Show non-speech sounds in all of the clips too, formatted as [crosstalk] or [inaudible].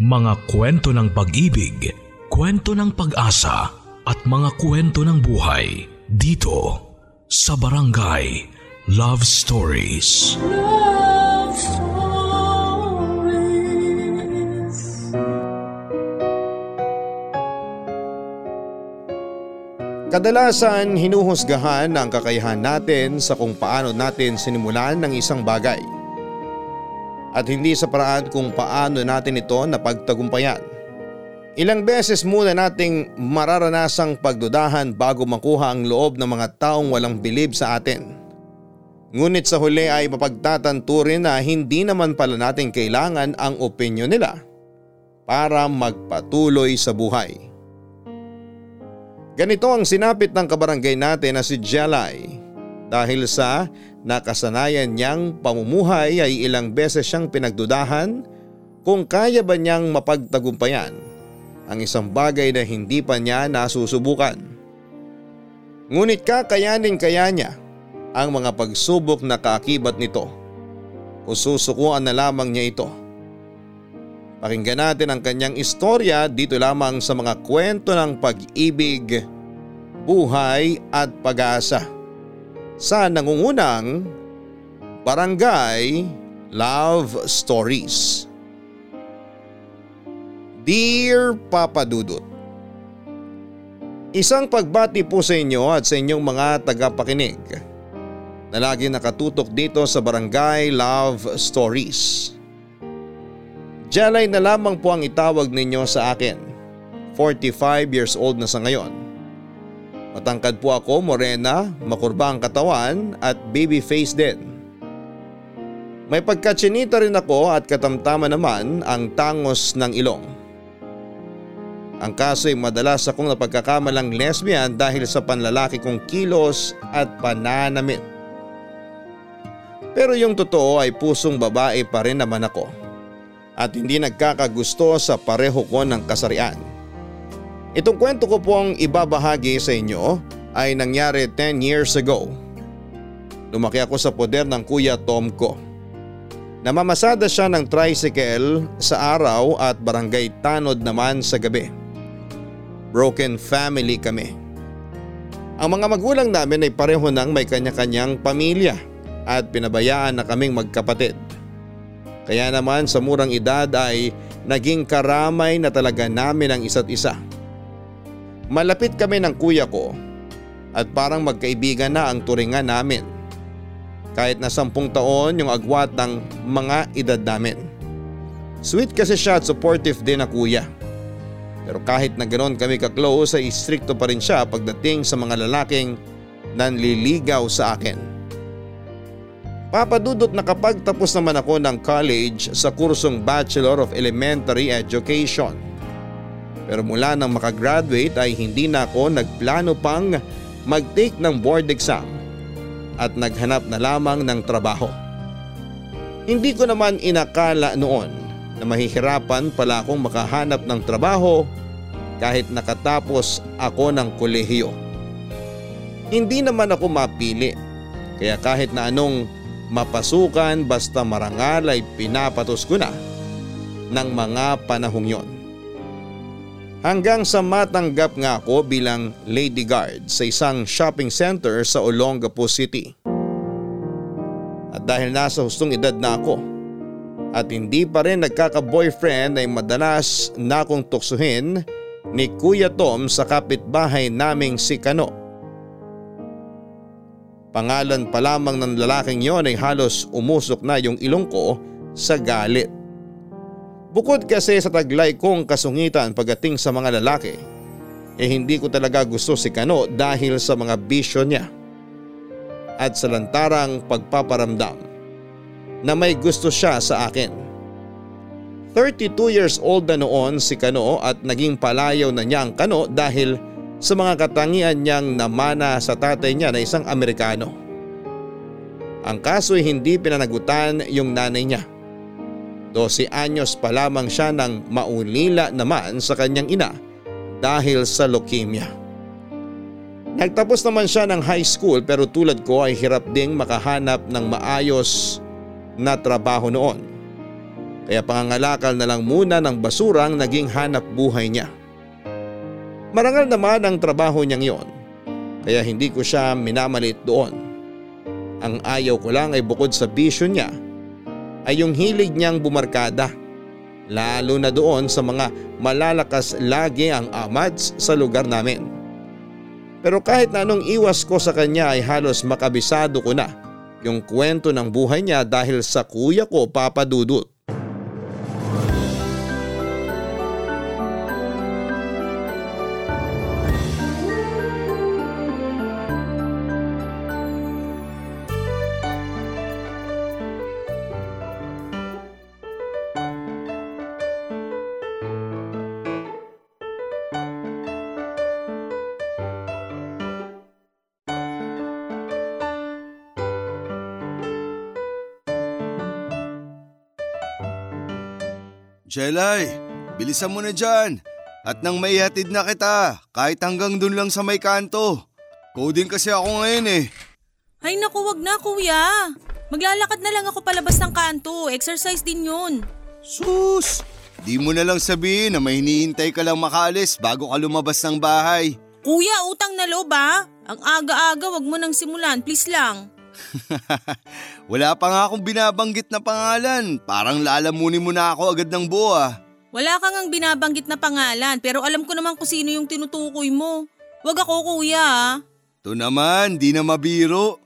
Mga kwento ng pag-ibig, kwento ng pag-asa at mga kwento ng buhay dito sa Barangay Love Stories. Love Stories. Kadalasan hinuhusgahan ang kakayahan natin sa kung paano natin sinimulan ng isang bagay at hindi sa paraan kung paano natin ito napagtagumpayan. Ilang beses muna nating mararanasang pagdudahan bago makuha ang loob ng mga taong walang bilib sa atin. Ngunit sa huli ay mapagtatanto rin na hindi naman pala natin kailangan ang opinyon nila para magpatuloy sa buhay. Ganito ang sinapit ng kabarangay natin na si Jelay dahil sa nakasanayan niyang pamumuhay ay ilang beses siyang pinagdudahan kung kaya ba niyang mapagtagumpayan ang isang bagay na hindi pa niya nasusubukan. Ngunit kakayanin kaya niya ang mga pagsubok na kaakibat nito o susukuan na lamang niya ito. Pakinggan natin ang kanyang istorya dito lamang sa mga kwento ng pag-ibig, buhay at pag-asa sa nangungunang Barangay Love Stories. Dear Papa Dudut Isang pagbati po sa inyo at sa inyong mga tagapakinig na lagi nakatutok dito sa Barangay Love Stories. Jalay na lamang po ang itawag ninyo sa akin. 45 years old na sa ngayon. Matangkad po ako, morena, makurba ang katawan at baby face din. May pagkatsinita rin ako at katamtama naman ang tangos ng ilong. Ang kaso ay madalas akong napagkakamalang lesbian dahil sa panlalaki kong kilos at pananamit. Pero yung totoo ay pusong babae pa rin naman ako at hindi nagkakagusto sa pareho ko ng kasarian. Itong kwento ko pong ibabahagi sa inyo ay nangyari 10 years ago. Lumaki ako sa poder ng kuya Tom ko. Namamasada siya ng tricycle sa araw at barangay tanod naman sa gabi. Broken family kami. Ang mga magulang namin ay pareho nang may kanya-kanyang pamilya at pinabayaan na kaming magkapatid. Kaya naman sa murang edad ay naging karamay na talaga namin ang isa't isa. Malapit kami ng kuya ko at parang magkaibigan na ang turingan namin. Kahit na sampung taon yung agwat ng mga edad namin. Sweet kasi siya at supportive din na kuya. Pero kahit na ganoon kami ka-close ay istrikto pa rin siya pagdating sa mga lalaking nanliligaw sa akin. Papadudot na kapag tapos naman ako ng college sa kursong Bachelor of Elementary Education pero mula nang makagraduate ay hindi na ako nagplano pang mag-take ng board exam at naghanap na lamang ng trabaho. Hindi ko naman inakala noon na mahihirapan pala akong makahanap ng trabaho kahit nakatapos ako ng kolehiyo. Hindi naman ako mapili kaya kahit na anong mapasukan basta marangal ay pinapatos ko na ng mga panahong yon. Hanggang sa matanggap nga ako bilang lady guard sa isang shopping center sa Olongapo City. At dahil nasa hustong edad na ako at hindi pa rin nagkaka-boyfriend ay madalas na akong tuksuhin ni Kuya Tom sa kapitbahay naming si Kano. Pangalan pa lamang ng lalaking yon ay halos umusok na yung ilong ko sa galit. Bukod kasi sa taglay kong kasungitan pagdating sa mga lalaki, eh hindi ko talaga gusto si Kano dahil sa mga bisyo niya at sa lantarang pagpaparamdam na may gusto siya sa akin. 32 years old na noon si Kano at naging palayaw na niya ang Kano dahil sa mga katangian niyang namana sa tatay niya na isang Amerikano. Ang kaso ay hindi pinanagutan yung nanay niya 12 anyos pa lamang siya nang maulila naman sa kanyang ina dahil sa leukemia. Nagtapos naman siya ng high school pero tulad ko ay hirap ding makahanap ng maayos na trabaho noon. Kaya pangangalakal na lang muna ng basurang naging hanap buhay niya. Marangal naman ang trabaho niyang yon. Kaya hindi ko siya minamalit doon. Ang ayaw ko lang ay bukod sa bisyo niya ay yung hilig niyang bumarkada. Lalo na doon sa mga malalakas lagi ang amads sa lugar namin. Pero kahit na anong iwas ko sa kanya ay halos makabisado ko na yung kwento ng buhay niya dahil sa kuya ko Papa Jelay, bilisan mo na dyan. At nang may hatid na kita, kahit hanggang dun lang sa may kanto. Coding kasi ako ngayon eh. Ay naku, wag na kuya. Maglalakad na lang ako palabas ng kanto. Exercise din yun. Sus! Di mo na lang sabihin na may hinihintay ka lang makaalis bago ka lumabas ng bahay. Kuya, utang na loob ba? Ang aga-aga, wag mo nang simulan. Please lang. [laughs] Wala pa nga akong binabanggit na pangalan. Parang lalamunin mo na ako agad ng buo ah. Wala kang ang binabanggit na pangalan pero alam ko naman kung sino yung tinutukoy mo. Wag ako kuya ah. To naman, di na mabiro.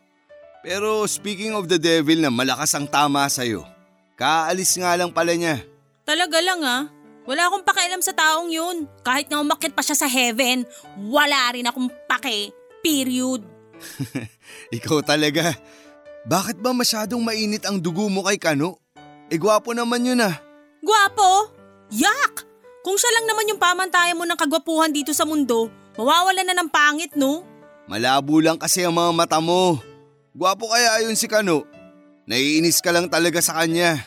Pero speaking of the devil na malakas ang tama sa'yo, kaalis nga lang pala niya. Talaga lang ah. Wala akong pakialam sa taong yun. Kahit nga umakit pa siya sa heaven, wala rin akong pake. Period. [laughs] Ikaw talaga. Bakit ba masyadong mainit ang dugo mo kay Kano? E gwapo naman yun ah. Gwapo? Yak! Kung siya lang naman yung pamantayan mo ng kagwapuhan dito sa mundo, mawawala na ng pangit no? Malabo lang kasi ang mga mata mo. Gwapo kaya yun si Kano. Naiinis ka lang talaga sa kanya.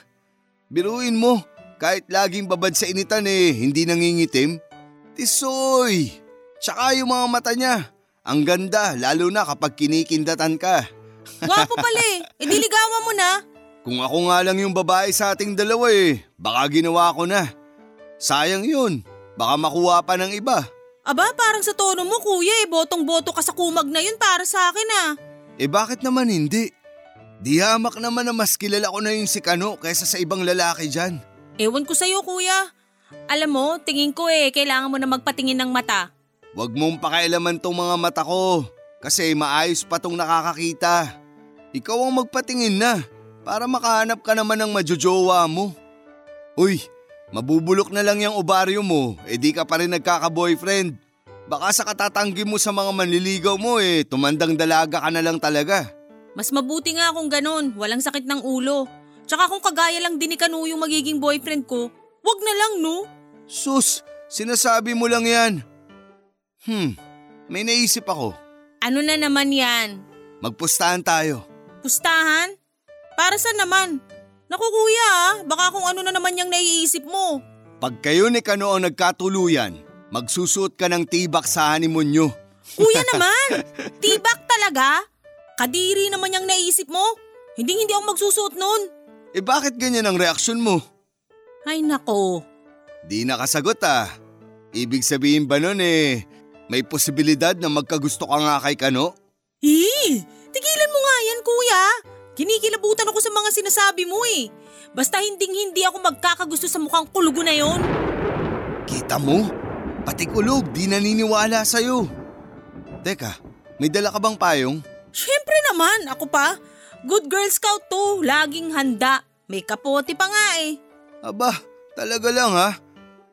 Biruin mo, kahit laging babad sa initan eh, hindi nangingitim. Tisoy! Tsaka yung mga mata niya, ang ganda lalo na kapag kinikindatan ka. Gwapo pala eh. [laughs] E diligawan mo na. Kung ako nga lang yung babae sa ating dalawa eh, baka ginawa ko na. Sayang yun, baka makuha pa ng iba. Aba, parang sa tono mo kuya eh, botong-boto ka sa kumag na yun para sa akin ah. Eh bakit naman hindi? Di hamak naman na mas kilala ko na yung si Kano kaysa sa ibang lalaki dyan. Ewan ko sa'yo kuya. Alam mo, tingin ko eh, kailangan mo na magpatingin ng mata. Huwag mong pakialaman tong mga mata ko kasi maayos pa tong nakakakita. Ikaw ang magpatingin na para makahanap ka naman ng majojowa mo. Uy, mabubulok na lang yung obaryo mo, eh di ka pa rin nagkaka-boyfriend. Baka sa katatanggi mo sa mga manliligaw mo eh, tumandang dalaga ka na lang talaga. Mas mabuti nga kung ganun, walang sakit ng ulo. Tsaka kung kagaya lang din ni Kanu yung magiging boyfriend ko, wag na lang no? Sus, sinasabi mo lang yan. Hmm, may naisip ako. Ano na naman yan? Magpustahan tayo. Pustahan? Para sa naman? Naku kuya ah, baka kung ano na naman yung naiisip mo. Pag kayo ni Kano ang nagkatuluyan, magsusuot ka ng tibak sa honeymoon nyo. Kuya [laughs] naman, tibak talaga? Kadiri naman yung naisip mo. Hindi hindi ako magsusuot nun. Eh bakit ganyan ang reaksyon mo? Ay nako, Di nakasagot ah. Ibig sabihin ba nun eh, may posibilidad na magkagusto ka nga kay Kano? Eh, tigilan mo nga yan kuya. Kinikilabutan ako sa mga sinasabi mo eh. Basta hinding hindi ako magkakagusto sa mukhang kulugo na yon. Kita mo? Pati kulog, di naniniwala sa'yo. Teka, may dala ka bang payong? Siyempre naman, ako pa. Good Girl Scout to, laging handa. May kapote pa nga eh. Aba, talaga lang ha?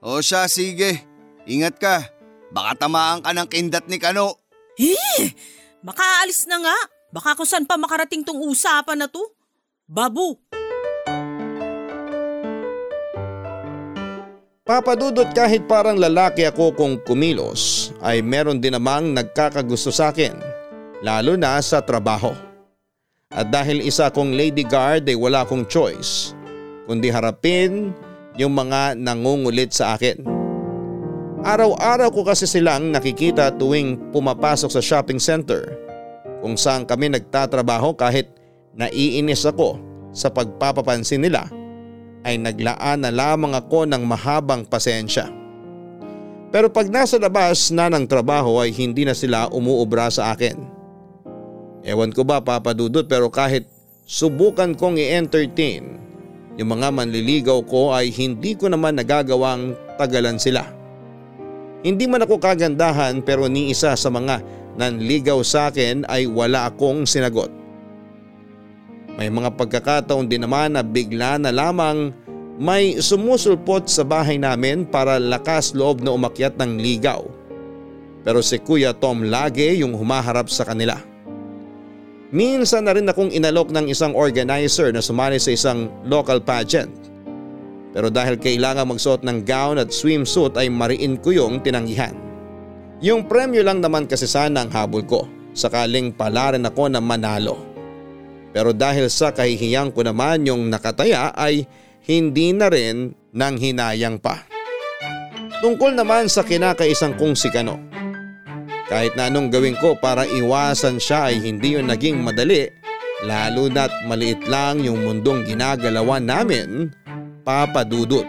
O siya, sige. Ingat ka. Baka tamaan ka ng kindat ni Kano. Eh, makaalis na nga. Baka kung saan pa makarating tong usapan na to. Babu. Papadudot kahit parang lalaki ako kung kumilos ay meron din namang nagkakagusto sa akin lalo na sa trabaho. At dahil isa kong lady guard ay wala akong choice kundi harapin yung mga nangungulit sa akin. Araw-araw ko kasi silang nakikita tuwing pumapasok sa shopping center kung saan kami nagtatrabaho kahit naiinis ako sa pagpapapansin nila ay naglaan na lamang ako ng mahabang pasensya. Pero pag nasa labas na ng trabaho ay hindi na sila umuubra sa akin. Ewan ko ba papadudot pero kahit subukan kong i-entertain, yung mga manliligaw ko ay hindi ko naman nagagawang tagalan sila. Hindi man ako kagandahan pero ni isa sa mga nanligaw sa akin ay wala akong sinagot. May mga pagkakataon din naman na bigla na lamang may sumusulpot sa bahay namin para lakas loob na umakyat ng ligaw. Pero si Kuya Tom lagi yung humaharap sa kanila. Minsan na rin akong inalok ng isang organizer na sumali sa isang local pageant. Pero dahil kailangan magsuot ng gown at swimsuit ay mariin ko yung tinanggihan. Yung premyo lang naman kasi sana ang habol ko sakaling pala rin ako na manalo. Pero dahil sa kahihiyang ko naman yung nakataya ay hindi na rin nang hinayang pa. Tungkol naman sa kinakaisang kong si Kano. Kahit na anong gawin ko para iwasan siya ay hindi yun naging madali lalo na't maliit lang yung mundong ginagalawan namin, Papa Dudut.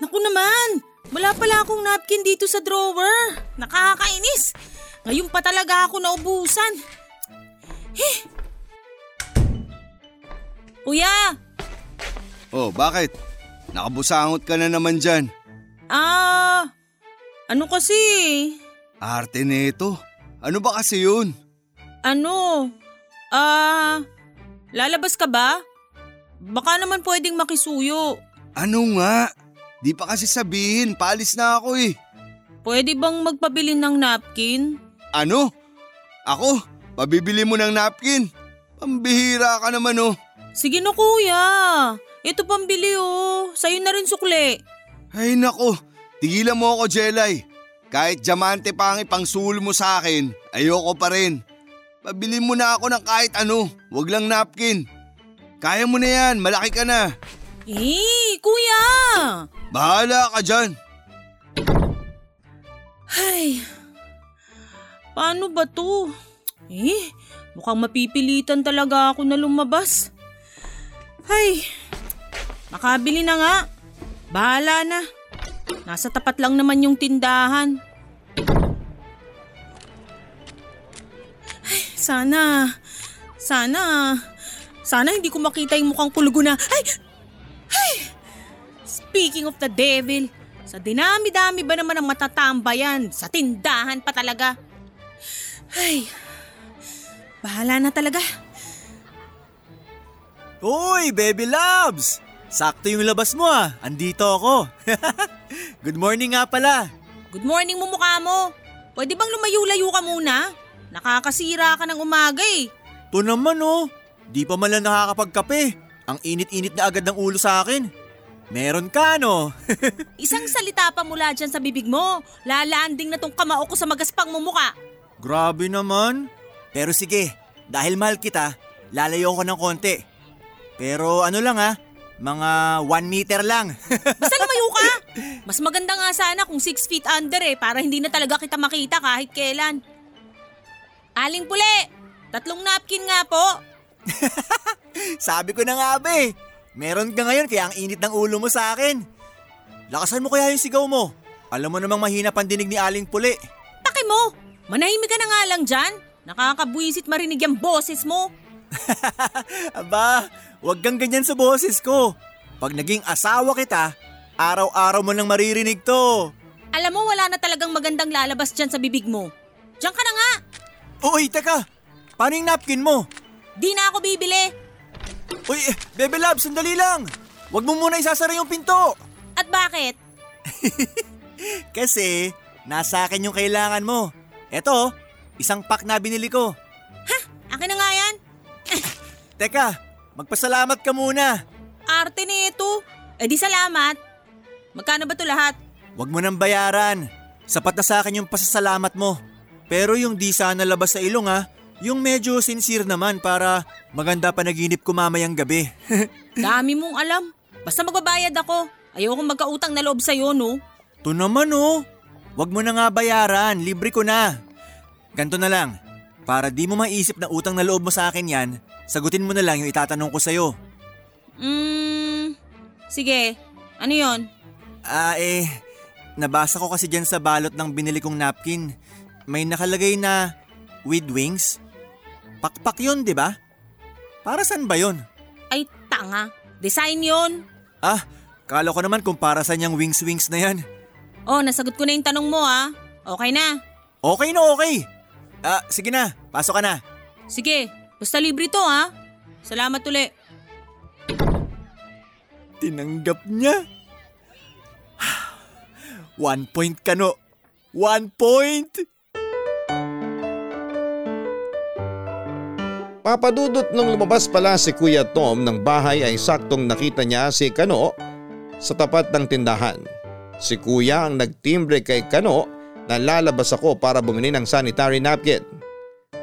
Naku naman, wala pala akong napkin dito sa drawer. Nakakainis. Ngayon pa talaga ako naubusan. Eh. Kuya, Oh, bakit? Nakabusangot ka na naman dyan. ah, ano kasi? Arte nito. Ano ba kasi yun? Ano? Ah, lalabas ka ba? Baka naman pwedeng makisuyo. Ano nga? Di pa kasi sabihin, paalis na ako eh. Pwede bang magpabili ng napkin? Ano? Ako? Pabibili mo ng napkin? Pambihira ka naman oh. Sige na kuya. Ito pambili oh. Sa'yo na rin sukle. Ay nako, tigilan mo ako Jelay. Kahit diamante pa ang ipangsul mo sa akin, ayoko pa rin. Pabili mo na ako ng kahit ano, wag lang napkin. Kaya mo na yan, malaki ka na. Eh, kuya! Bahala ka dyan. Ay, paano ba to? Eh, mukhang mapipilitan talaga ako na lumabas. Ay, makabili na nga. Bahala na. Nasa tapat lang naman yung tindahan. Ay, sana, sana, sana hindi ko makita yung mukhang kulugo na. Ay, ay, speaking of the devil, sa dinami-dami ba naman ang matatambayan? Sa tindahan pa talaga. Ay, bahala na talaga. Uy, baby loves! Sakto yung labas mo ah. Andito ako. [laughs] Good morning nga pala. Good morning mo mukha mo. Pwede bang lumayo-layo ka muna? Nakakasira ka ng umaga eh. To naman oh. Di pa man lang nakakapagkape. Ang init-init na agad ng ulo sa akin. Meron ka no? [laughs] Isang salita pa mula dyan sa bibig mo. Lalanding na tong kamao ko sa magaspang mo mukha. Grabe naman. Pero sige, dahil mahal kita, lalayo ko ng konti. Pero ano lang ah, mga one meter lang. [laughs] Basta lumayo ka. Mas maganda nga sana kung 6 feet under eh para hindi na talaga kita makita kahit kailan. Aling puli, tatlong napkin nga po. [laughs] Sabi ko na nga be, meron ka ngayon kaya ang init ng ulo mo sa akin. Lakasan mo kaya yung sigaw mo. Alam mo namang mahina pandinig ni Aling Puli. Paki mo, manahimik ka na nga lang dyan. Nakakabwisit marinig yung boses mo. [laughs] Aba, wag kang ganyan sa boses ko. Pag naging asawa kita, araw-araw mo nang maririnig to. Alam mo wala na talagang magandang lalabas dyan sa bibig mo. Diyan ka na nga. Uy, teka! Paano yung napkin mo? Di na ako bibili. Uy, eh, Bebe Love, sandali lang! Huwag mo muna isasara yung pinto! At bakit? [laughs] Kasi, nasa akin yung kailangan mo. Eto, isang pack na binili ko. Akin na nga yan. Teka, magpasalamat ka muna. Arte nito. Eh di salamat. Magkano ba to lahat? Huwag mo nang bayaran. Sapat na sa akin yung pasasalamat mo. Pero yung di sana labas sa ilong ha, yung medyo sincere naman para maganda pa naginip ko mamayang gabi. [laughs] Dami mong alam. Basta magbabayad ako. Ayokong magkautang na loob sa'yo, no? to naman oh. Huwag mo na nga bayaran, libre ko na. Ganto na lang, para di mo maisip na utang na loob mo sa akin yan, sagutin mo na lang yung itatanong ko sa'yo. Hmm, sige. Ano yon? Ah eh, nabasa ko kasi dyan sa balot ng binili kong napkin. May nakalagay na with wings. Pakpak yun, di ba? Para saan ba yun? Ay, tanga. Design yon. Ah, kala ko naman kung para saan yung wings-wings na yan. Oh, nasagot ko na yung tanong mo ah. Okay na. Okay na okay. Ah, sige na, pasok ka na. Sige, basta libre to ah. Salamat uli. Tinanggap niya. One point ka no. One point! Papadudot nung lumabas pala si Kuya Tom ng bahay ay saktong nakita niya si Kano sa tapat ng tindahan. Si Kuya ang nagtimbre kay Kano na lalabas ako para bumili ng sanitary napkin.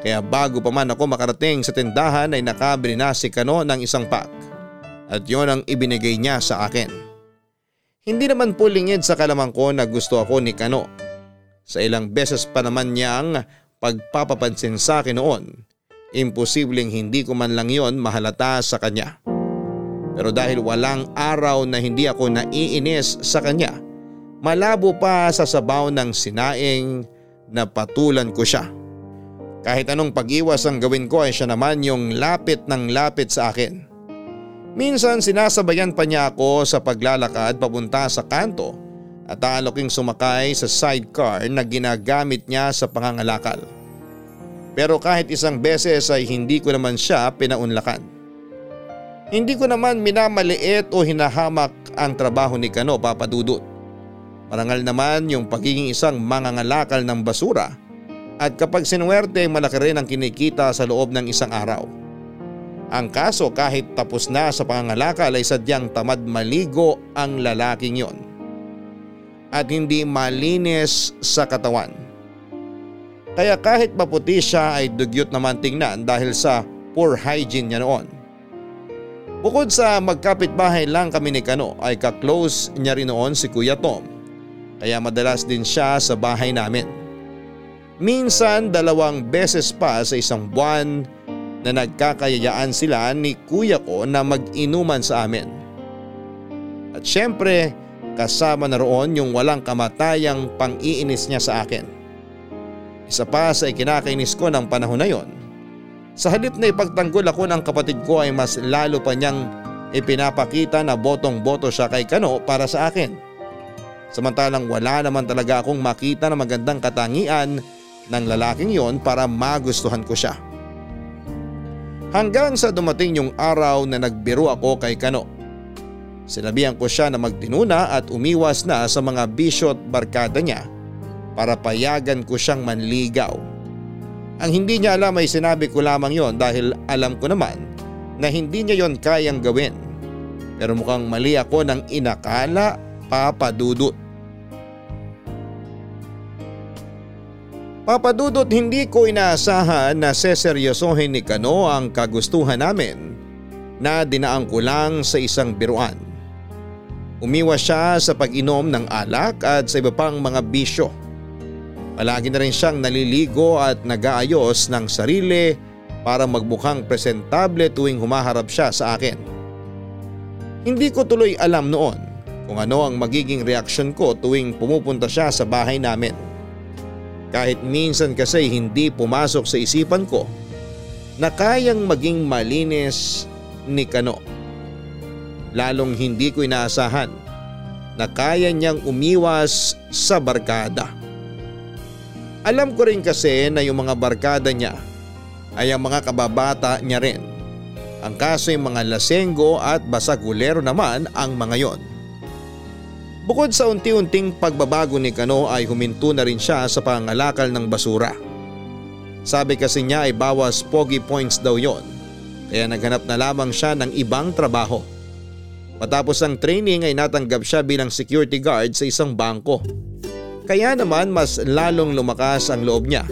Kaya bago pa man ako makarating sa tindahan ay nakabili na si Kano ng isang pack. At yon ang ibinigay niya sa akin. Hindi naman po lingid sa kalamang ko na gusto ako ni Kano. Sa ilang beses pa naman niyang pagpapapansin sa akin noon imposibleng hindi ko man lang yon mahalata sa kanya. Pero dahil walang araw na hindi ako naiinis sa kanya, malabo pa sa sabaw ng sinaing na patulan ko siya. Kahit anong pag-iwas ang gawin ko ay siya naman yung lapit ng lapit sa akin. Minsan sinasabayan pa niya ako sa paglalakad papunta sa kanto at aloking sumakay sa sidecar na ginagamit niya sa pangangalakal. Pero kahit isang beses ay hindi ko naman siya pinaunlakan. Hindi ko naman minamaliit o hinahamak ang trabaho ni Kano papadudot. Marangal naman yung pagiging isang mangangalakal ng basura at kapag sinuwerte malaki rin ang kinikita sa loob ng isang araw. Ang kaso kahit tapos na sa pangangalakal ay sadyang tamad maligo ang lalaking yon. At hindi malinis sa katawan. Kaya kahit maputi siya ay dugyot naman tingnan dahil sa poor hygiene niya noon. Bukod sa magkapit-bahay lang kami ni Kano ay kaklose niya rin noon si Kuya Tom. Kaya madalas din siya sa bahay namin. Minsan dalawang beses pa sa isang buwan na nagkakayayaan sila ni kuya ko na mag-inuman sa amin. At syempre kasama na roon yung walang kamatayang pang-iinis niya sa akin. Isa pa sa ikinakainis ko ng panahon na yon. Sa halip na ipagtanggol ako ng kapatid ko ay mas lalo pa niyang ipinapakita na botong-boto siya kay Kano para sa akin. Samantalang wala naman talaga akong makita na magandang katangian ng lalaking yon para magustuhan ko siya. Hanggang sa dumating yung araw na nagbiro ako kay Kano. Sinabihan ko siya na magtinuna at umiwas na sa mga bisyo at barkada niya para payagan ko siyang manligaw. Ang hindi niya alam ay sinabi ko lamang yon dahil alam ko naman na hindi niya yon kayang gawin. Pero mukhang mali ako ng inakala papadudot. Papadudot hindi ko inaasahan na seseryosohin ni Kano ang kagustuhan namin na dinaan ko lang sa isang biruan. Umiwas siya sa pag-inom ng alak at sa iba pang mga bisyo. Palagi na rin siyang naliligo at nag-aayos ng sarili para magmukhang presentable tuwing humaharap siya sa akin. Hindi ko tuloy alam noon kung ano ang magiging reaksyon ko tuwing pumupunta siya sa bahay namin. Kahit minsan kasi hindi pumasok sa isipan ko na kayang maging malinis ni Kano. Lalong hindi ko inaasahan na kaya niyang umiwas sa barkada. Alam ko rin kasi na yung mga barkada niya ay ang mga kababata niya rin. Ang kaso yung mga lasenggo at basagulero naman ang mga yon. Bukod sa unti-unting pagbabago ni Kano ay huminto na rin siya sa pangalakal ng basura. Sabi kasi niya ay bawas pogi points daw yon kaya naghanap na lamang siya ng ibang trabaho. Matapos ang training ay natanggap siya bilang security guard sa isang bangko. Kaya naman mas lalong lumakas ang loob niya.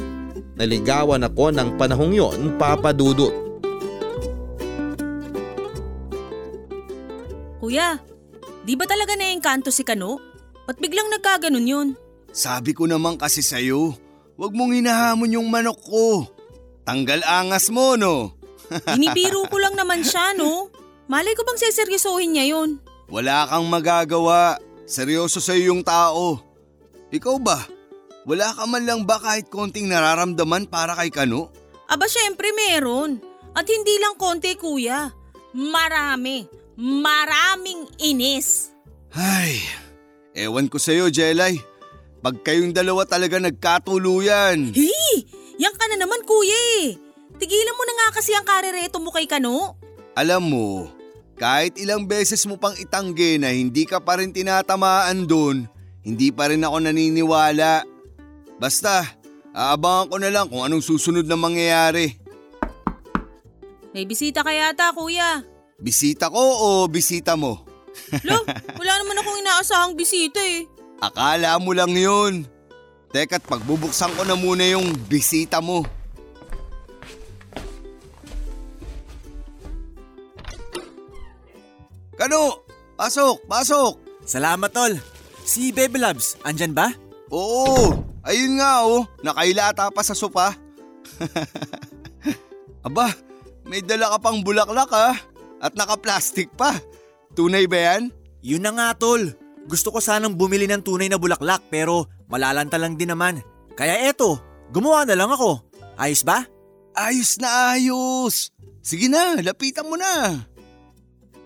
Naligawan ako ng panahong yon papadudot. Kuya, di ba talaga naengkanto si Kano? Ba't biglang nagkaganon yun? Sabi ko naman kasi sa'yo, huwag mong hinahamon yung manok ko. Tanggal angas mo, no? [laughs] Binibiro ko lang naman siya, no? Malay ko bang seseryosohin niya yun? Wala kang magagawa. Seryoso sa'yo yung tao. Ikaw ba? Wala ka man lang ba kahit konting nararamdaman para kay Kano? Aba syempre meron. At hindi lang konti kuya. Marami. Maraming inis. Ay, ewan ko sa'yo, Jelay. Pag kayong dalawa talaga nagkatuluyan. Hey! Yan ka na naman kuya eh. Tigilan mo na nga kasi ang karereto mo kay Kano. Alam mo, kahit ilang beses mo pang itanggi na hindi ka pa rin tinatamaan doon, hindi pa rin ako naniniwala. Basta, aabangan ko na lang kung anong susunod na mangyayari. May bisita ka yata kuya. Bisita ko o bisita mo? [laughs] Lo, wala naman akong inaasahang bisita eh. Akala mo lang yun. Teka't pagbubuksan ko na muna yung bisita mo. Kano, pasok, pasok. Salamat tol. Si Baby Loves, andyan ba? Oo, ayun nga oh, nakailata pa sa sopa. [laughs] Aba, may dala ka pang bulaklak ha, at naka-plastic pa. Tunay ba yan? Yun na nga tol. Gusto ko sanang bumili ng tunay na bulaklak pero malalanta lang din naman. Kaya eto, gumawa na lang ako. Ayos ba? Ayos na ayos. Sige na, lapitan mo na.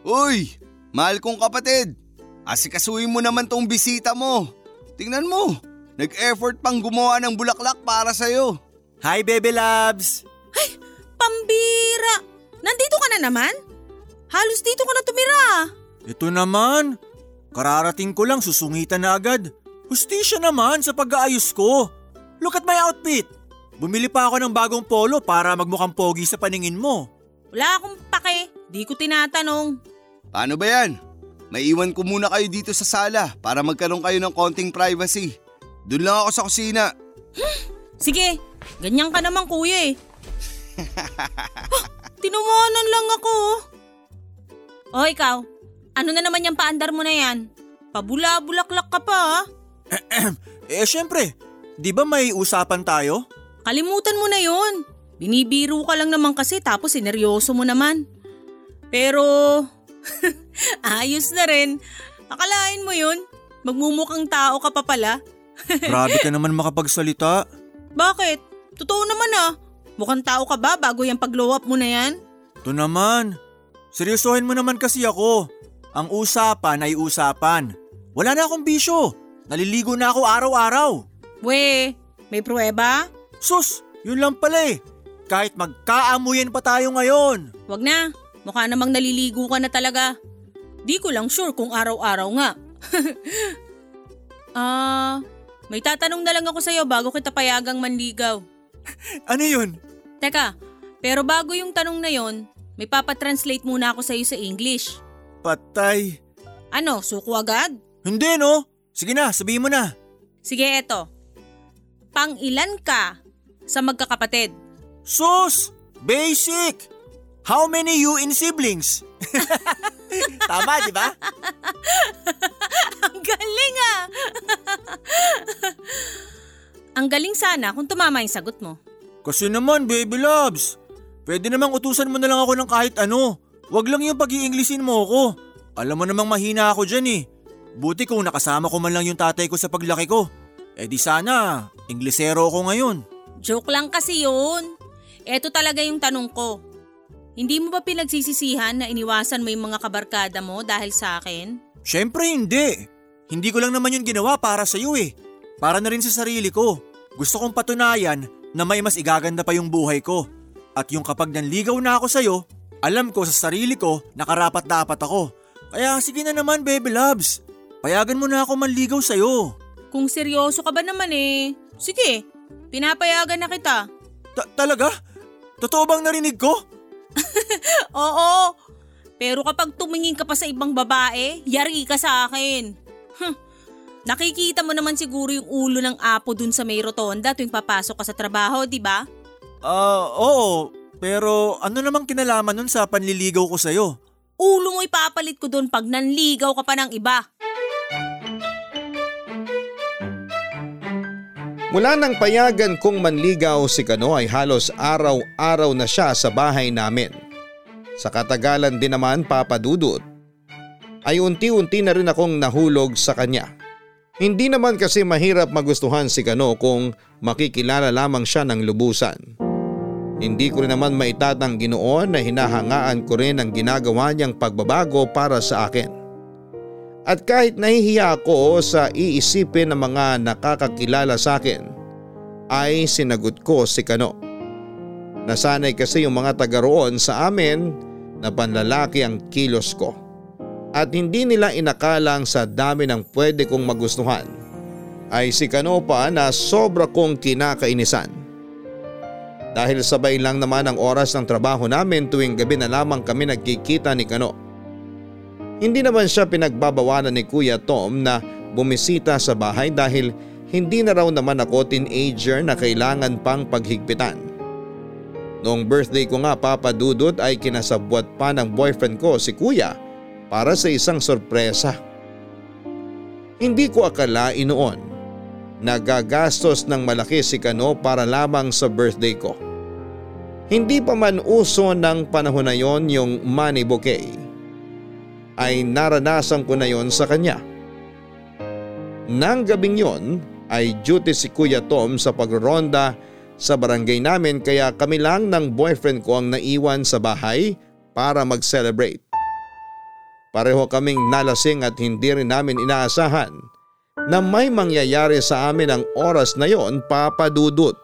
Uy, mahal kong kapatid. Asikasuhin mo naman tong bisita mo. Tingnan mo, nag-effort pang gumawa ng bulaklak para sa'yo. Hi Baby Loves! Pambira! Nandito ka na naman? Halos dito ka na tumira. Ito naman. Kararating ko lang susungitan na agad. Hustisya naman sa pag-aayos ko. Look at my outfit. Bumili pa ako ng bagong polo para magmukhang pogi sa paningin mo. Wala akong pake. Di ko tinatanong. Paano ba yan? Maiwan ko muna kayo dito sa sala para magkaroon kayo ng konting privacy. Doon lang ako sa kusina. Sige, ganyan ka naman kuya eh. [laughs] Tinumanan lang ako. Oh. O ikaw, ano na naman yung paandar mo na yan? Pabula-bulaklak ka pa ha? [clears throat] Eh syempre, di ba may usapan tayo? Kalimutan mo na yon. Binibiro ka lang naman kasi tapos sineryoso mo naman. Pero, [laughs] ayos na rin. Akalain mo yun? Magmumukhang tao ka pa pala. [laughs] Grabe ka naman makapagsalita. Bakit? Totoo naman ah. Mukhang tao ka ba bago yung pag-glow up mo na yan? Ito naman. Seryosohin mo naman kasi ako. Ang usapan ay usapan. Wala na akong bisyo. Naliligo na ako araw-araw. We, may pruweba? Sus, yun lang pala eh. Kahit magkaamuyan pa tayo ngayon. Wag na. Mukha namang naliligo ka na talaga. Di ko lang sure kung araw-araw nga. [laughs] Ah, may tatanong na lang ako sa'yo bago kita payagang manligaw. Ano yun? Teka, pero bago yung tanong na yon, may papatranslate muna ako sa'yo sa English. Patay. Ano, suko agad? Hindi no? Sige na, sabihin mo na. Sige, eto. Pang ilan ka sa magkakapatid? Sus! Basic! How many you in siblings? [laughs] Tama, di ba? [laughs] Ang galing ah! [laughs] Ang galing sana kung tumama yung sagot mo. Kasi naman, baby loves. Pwede namang utusan mo na lang ako ng kahit ano. Huwag lang yung pag iinglisin mo ako. Alam mo namang mahina ako dyan eh. Buti kung nakasama ko man lang yung tatay ko sa paglaki ko. Eh di sana, Inglesero ako ngayon. Joke lang kasi yun. Eto talaga yung tanong ko. Hindi mo ba pinagsisisihan na iniwasan mo yung mga kabarkada mo dahil sa akin? Siyempre hindi. Hindi ko lang naman yung ginawa para sa iyo eh. Para na rin sa sarili ko. Gusto kong patunayan na may mas igaganda pa yung buhay ko. At yung kapag nanligaw na ako sa'yo, alam ko sa sarili ko na karapat dapat ako. Kaya sige na naman baby loves. Payagan mo na ako manligaw sa'yo. Kung seryoso ka ba naman eh, sige, pinapayagan na kita. Ta- talaga? Totoo bang narinig ko? [laughs] Oo, pero kapag tumingin ka pa sa ibang babae, yari ka sa akin. Nakikita mo naman siguro yung ulo ng apo dun sa may rotonda tuwing papasok ka sa trabaho, di ba? Ah, oo. Pero ano namang kinalaman nun sa panliligaw ko sa'yo? Ulo mo ipapalit ko dun pag nanligaw ka pa ng iba. Mula nang payagan kong manligaw si Kano ay halos araw-araw na siya sa bahay namin. Sa katagalan din naman papadudot ay unti-unti na rin akong nahulog sa kanya. Hindi naman kasi mahirap magustuhan si Kano kung makikilala lamang siya ng lubusan. Hindi ko rin naman maitatang ginoon na hinahangaan ko rin ang ginagawa niyang pagbabago para sa akin. At kahit nahihiya ako sa iisipin ng mga nakakakilala sa akin, ay sinagot ko si Kano. Nasanay kasi yung mga taga roon sa amin na panlalaki ang kilos ko at hindi nila inakalang sa dami ng pwede kong magustuhan ay si Kano pa na sobra kong kinakainisan. Dahil sabay lang naman ang oras ng trabaho namin tuwing gabi na lamang kami nagkikita ni Kano. Hindi naman siya pinagbabawalan ni Kuya Tom na bumisita sa bahay dahil hindi na raw naman ako teenager na kailangan pang paghigpitan. Noong birthday ko nga papadudot ay kinasabwat pa ng boyfriend ko si Kuya para sa isang sorpresa. Hindi ko akalain noon nagagastos ng malaki si Kano para lamang sa birthday ko. Hindi pa man uso ng panahon na yon yung money bouquet ay naranasan ko na yon sa kanya. Nang gabing yon ay duty si Kuya Tom sa pagronda sa barangay namin kaya kami lang ng boyfriend ko ang naiwan sa bahay para mag-celebrate. Pareho kaming nalasing at hindi rin namin inaasahan na may mangyayari sa amin ang oras na yon papadudot.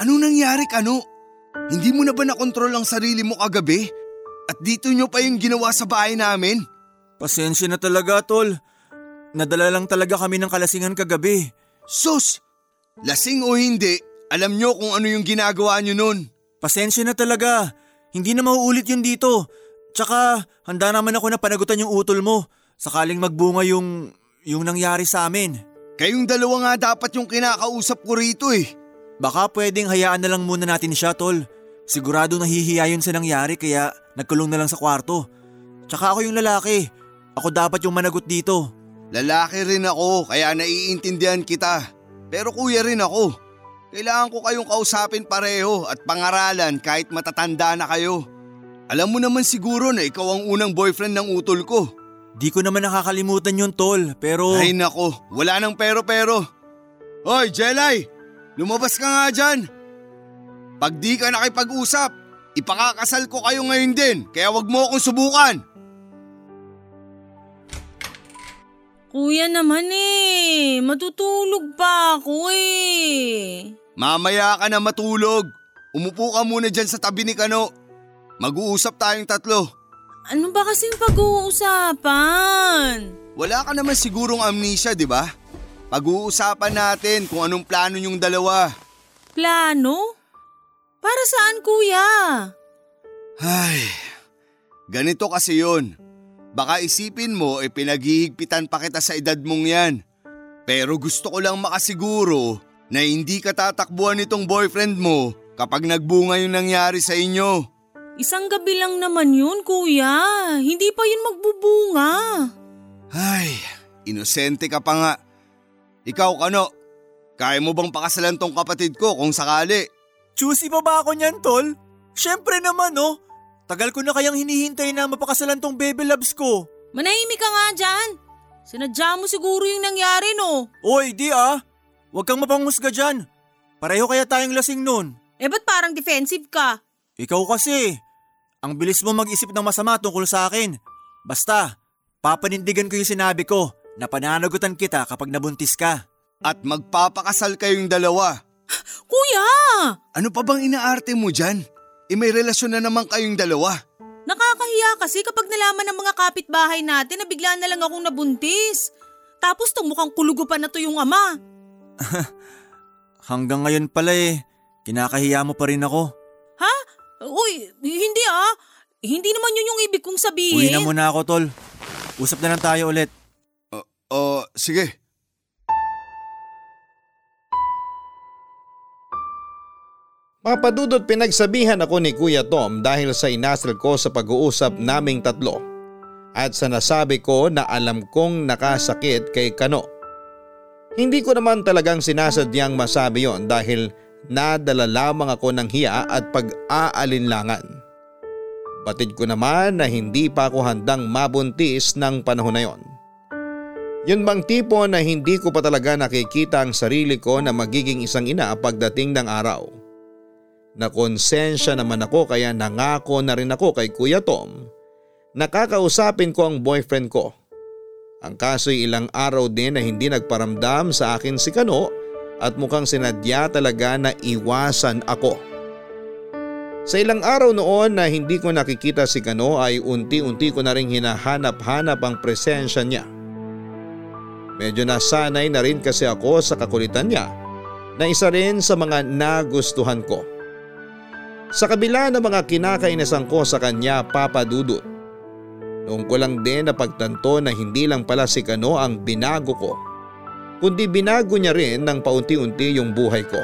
Ano nangyari kano? Hindi mo na ba nakontrol ang sarili mo kagabi? At dito nyo pa yung ginawa sa bahay namin? Pasensya na talaga, tol. Nadala lang talaga kami ng kalasingan kagabi. Sus! Lasing o hindi, alam nyo kung ano yung ginagawa nyo nun. Pasensya na talaga. Hindi na mauulit yun dito. Tsaka, handa naman ako na panagutan yung utol mo. Sakaling magbunga yung, yung nangyari sa amin. Kayong dalawa nga dapat yung kinakausap ko rito eh. Baka pwedeng hayaan na lang muna natin siya, tol. Sigurado nahihiya yun sa nangyari kaya nagkulong na lang sa kwarto. Tsaka ako yung lalaki. Ako dapat yung managot dito. Lalaki rin ako kaya naiintindihan kita. Pero kuya rin ako. Kailangan ko kayong kausapin pareho at pangaralan kahit matatanda na kayo. Alam mo naman siguro na ikaw ang unang boyfriend ng utol ko. Di ko naman nakakalimutan yun tol, pero… Ay nako, wala nang pero-pero. Hoy, Jelay! Lumabas ka nga dyan! Pag di ka nakipag-usap, ipakakasal ko kayo ngayon din, kaya wag mo akong subukan! Kuya naman eh, matutulog pa ako eh. Mamaya ka na matulog. Umupo ka muna dyan sa tabi ni Kano. Mag-uusap tayong tatlo. Ano ba kasing pag-uusapan? Wala ka naman sigurong amnesia, di ba? Pag-uusapan natin kung anong plano yung dalawa. Plano? Para saan kuya? Ay, ganito kasi yun. Baka isipin mo e eh, pinaghihigpitan pa kita sa edad mong yan. Pero gusto ko lang makasiguro na hindi ka tatakbuhan nitong boyfriend mo kapag nagbunga yung nangyari sa inyo. Isang gabi lang naman yun, kuya. Hindi pa yun magbubunga. Ay, inosente ka pa nga. Ikaw, Kano, kaya mo bang pakasalan tong kapatid ko kung sakali? Choosy pa ba ako niyan, tol? Siyempre naman, oh. Tagal ko na kayang hinihintay na mapakasalan tong baby loves ko. Manahimik ka nga dyan. Sinadya mo siguro yung nangyari no. Oy, di ah. Huwag kang mapanghusga dyan. Pareho kaya tayong lasing nun. Eh ba't parang defensive ka? Ikaw kasi. Ang bilis mo mag-isip ng masama tungkol sa akin. Basta, papanindigan ko yung sinabi ko na pananagutan kita kapag nabuntis ka. At magpapakasal kayong dalawa. [gasps] Kuya! Ano pa bang inaarte mo dyan? eh may relasyon na naman kayong dalawa. Nakakahiya kasi kapag nalaman ng mga kapitbahay natin na bigla na lang akong nabuntis. Tapos tong mukhang kulugo pa na to yung ama. [laughs] Hanggang ngayon pala eh, kinakahiya mo pa rin ako. Ha? Uy, hindi ah. Hindi naman yun yung ibig kong sabihin. Uwi na muna ako, tol. Usap na lang tayo ulit. Uh, uh, sige. Papadudot pinagsabihan ako ni Kuya Tom dahil sa inasal ko sa pag-uusap naming tatlo at sa nasabi ko na alam kong nakasakit kay Kano. Hindi ko naman talagang sinasadyang masabi yon dahil nadala lamang ako ng hiya at pag-aalinlangan. Batid ko naman na hindi pa ako handang mabuntis ng panahon na yon. Yun bang tipo na hindi ko pa talaga nakikita ang sarili ko na magiging isang ina pagdating ng araw. Nakonsensya naman ako kaya nangako na rin ako kay Kuya Tom. Nakakausapin ko ang boyfriend ko. Ang kaso'y ilang araw din na hindi nagparamdam sa akin si Kano at mukhang sinadya talaga na iwasan ako. Sa ilang araw noon na hindi ko nakikita si Kano ay unti-unti ko na rin hinahanap-hanap ang presensya niya. Medyo nasanay na rin kasi ako sa kakulitan niya na isa rin sa mga nagustuhan ko. Sa kabila ng mga kinakainasan ko sa kanya papadudot. Noong ko lang din na pagtanto na hindi lang pala si Kano ang binago ko, kundi binago niya rin ng paunti-unti yung buhay ko.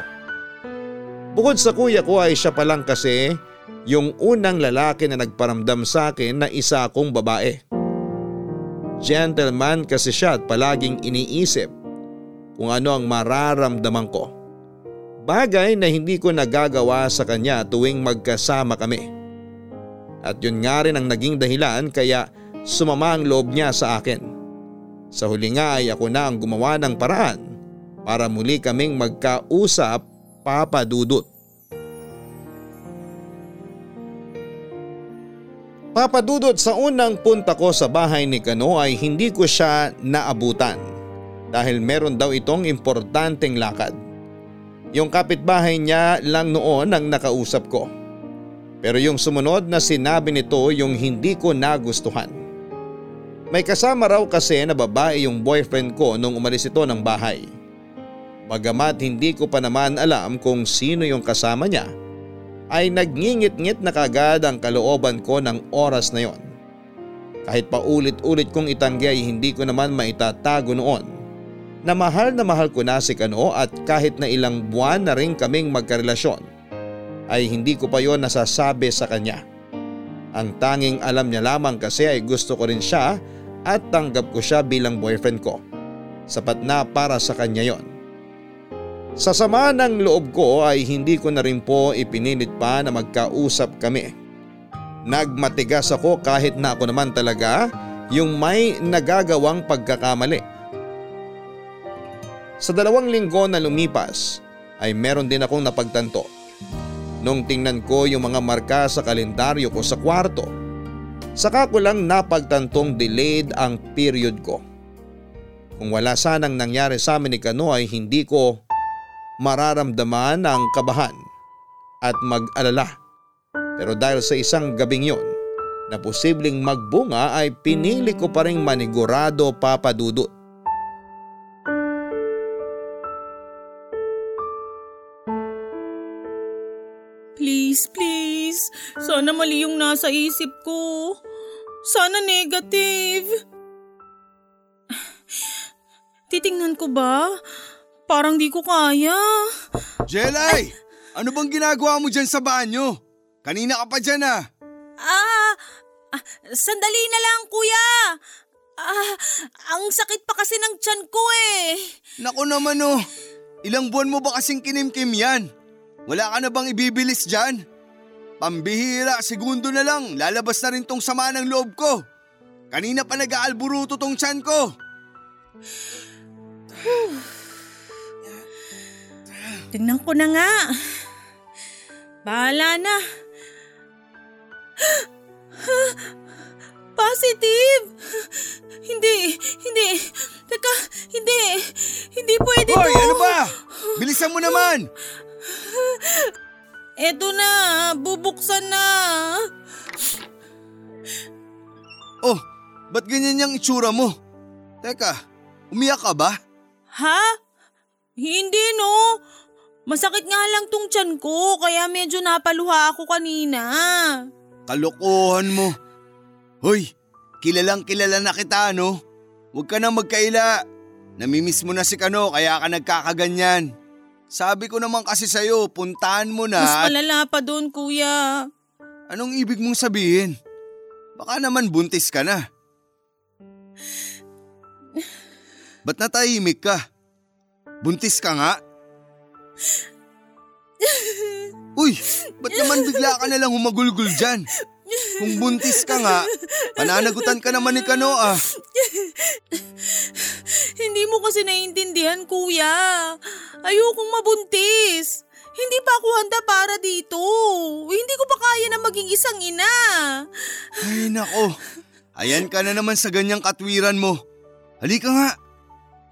Bukod sa kuya ko ay siya pa lang kasi yung unang lalaki na nagparamdam sa akin na isa akong babae. Gentleman kasi siya at palaging iniisip kung ano ang mararamdaman ko. Bagay na hindi ko nagagawa sa kanya tuwing magkasama kami. At yun nga rin ang naging dahilan kaya sumama ang loob niya sa akin. Sa huli nga ay ako na ang gumawa ng paraan para muli kaming magkausap papadudot. Papadudot sa unang punta ko sa bahay ni Kano ay hindi ko siya naabutan dahil meron daw itong importanteng lakad. Yung kapitbahay niya lang noon ang nakausap ko. Pero yung sumunod na sinabi nito yung hindi ko nagustuhan. May kasama raw kasi na babae yung boyfriend ko nung umalis ito ng bahay. Bagamat hindi ko pa naman alam kung sino yung kasama niya ay nagngingit-ngit na kagad ang kalooban ko ng oras na yon. Kahit pa ulit-ulit kong itanggi ay hindi ko naman maitatago noon na mahal na mahal ko na si Kano at kahit na ilang buwan na rin kaming magkarelasyon ay hindi ko pa yon nasasabi sa kanya. Ang tanging alam niya lamang kasi ay gusto ko rin siya at tanggap ko siya bilang boyfriend ko. Sapat na para sa kanya yon. Sa sama ng loob ko ay hindi ko na rin po ipinilit pa na magkausap kami. Nagmatigas ako kahit na ako naman talaga yung may nagagawang pagkakamali. Sa dalawang linggo na lumipas ay meron din akong napagtanto. Nung tingnan ko yung mga marka sa kalendaryo ko sa kwarto, saka ko lang napagtantong delayed ang period ko. Kung wala sanang nangyari sa amin ni Kano ay hindi ko mararamdaman ang kabahan at mag-alala. Pero dahil sa isang gabing yon na posibleng magbunga ay pinili ko pa rin manigurado papadudot. Please, please. Sana mali yung nasa isip ko. Sana negative. Titingnan ko ba? Parang di ko kaya. Jelay! Ano bang ginagawa mo dyan sa banyo? Kanina ka pa dyan ah. Ah, ah, sandali na lang kuya. Ah, ang sakit pa kasi ng tiyan ko eh. Naku naman oh. Ilang buwan mo ba kasing kinimkim yan? Wala ka na bang ibibilis dyan? Pambihira, segundo na lang, lalabas na rin tong sama ng loob ko. Kanina pa nag-aalburuto tong tiyan ko. Tingnan ko na nga. Bahala na. Positive! Hindi, hindi. Teka, hindi. Hindi pwede Hoy, to. ano ba? Bilisan mo naman! Eto na, bubuksan na. Oh, ba't ganyan yung itsura mo? Teka, umiyak ka ba? Ha? Hindi no. Masakit nga lang tong tiyan ko, kaya medyo napaluha ako kanina. Kalokohan mo. Hoy, kilalang kilala na kita no? Huwag ka na magkaila. Namimiss mo na si Kano kaya ka nagkakaganyan. Sabi ko naman kasi sa'yo, puntahan mo na. Mas malala pa doon, kuya. Anong ibig mong sabihin? Baka naman buntis ka na. Ba't natahimik ka? Buntis ka nga? Uy, ba't naman bigla ka nalang humagulgul dyan? Kung buntis ka nga, pananagutan ka naman ni Kano ah. Hindi mo kasi naiintindihan, kuya. Ayokong mabuntis. Hindi pa ako handa para dito. Hindi ko pa kaya na maging isang ina. Ay nako, ayan ka na naman sa ganyang katwiran mo. Halika nga,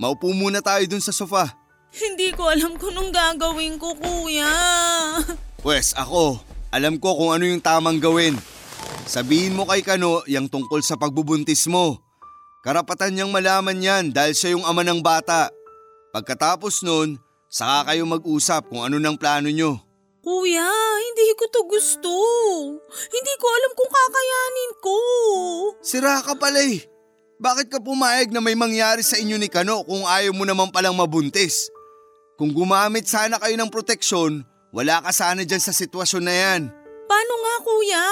maupo muna tayo dun sa sofa. Hindi ko alam kung anong gagawin ko, kuya. Pwes ako, alam ko kung ano yung tamang gawin. Sabihin mo kay Kano yung tungkol sa pagbubuntis mo. Karapatan niyang malaman yan dahil siya yung ama ng bata. Pagkatapos nun, saka kayo mag-usap kung ano ng plano nyo. Kuya, hindi ko to gusto. Hindi ko alam kung kakayanin ko. Sira ka pala eh. Bakit ka pumayag na may mangyari sa inyo ni Kano kung ayaw mo naman palang mabuntis? Kung gumamit sana kayo ng proteksyon, wala ka sana dyan sa sitwasyon na yan. Paano nga kuya?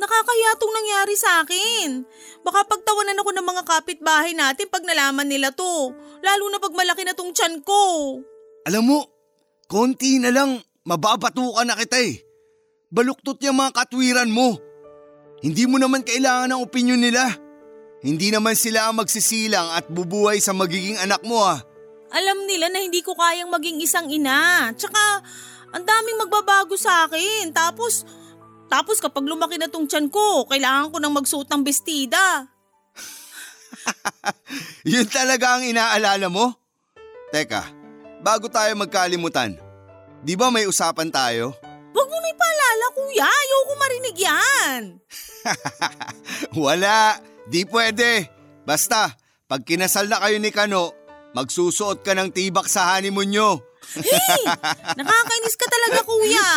Nakakaya tong nangyari sa akin. Baka pagtawanan ako ng mga kapitbahay natin pag nalaman nila to. Lalo na pag malaki na tong tiyan ko. Alam mo, konti na lang, mababatukan na kita eh. Baluktot yung mga katwiran mo. Hindi mo naman kailangan ng opinyon nila. Hindi naman sila ang magsisilang at bubuhay sa magiging anak mo ah. Alam nila na hindi ko kayang maging isang ina. Tsaka, ang daming magbabago sa akin. Tapos, tapos kapag lumaki na tong tiyan ko, kailangan ko nang magsuot ng bestida. [laughs] Yun talaga ang inaalala mo? Teka, bago tayo magkalimutan, di ba may usapan tayo? Huwag mo na ipaalala, kuya. Ayoko marinig yan. [laughs] Wala, di pwede. Basta, pag kinasal na kayo ni Kano, magsusuot ka ng tibak sa honeymoon nyo. Hey! [laughs] Nakakainis ka talaga, kuya.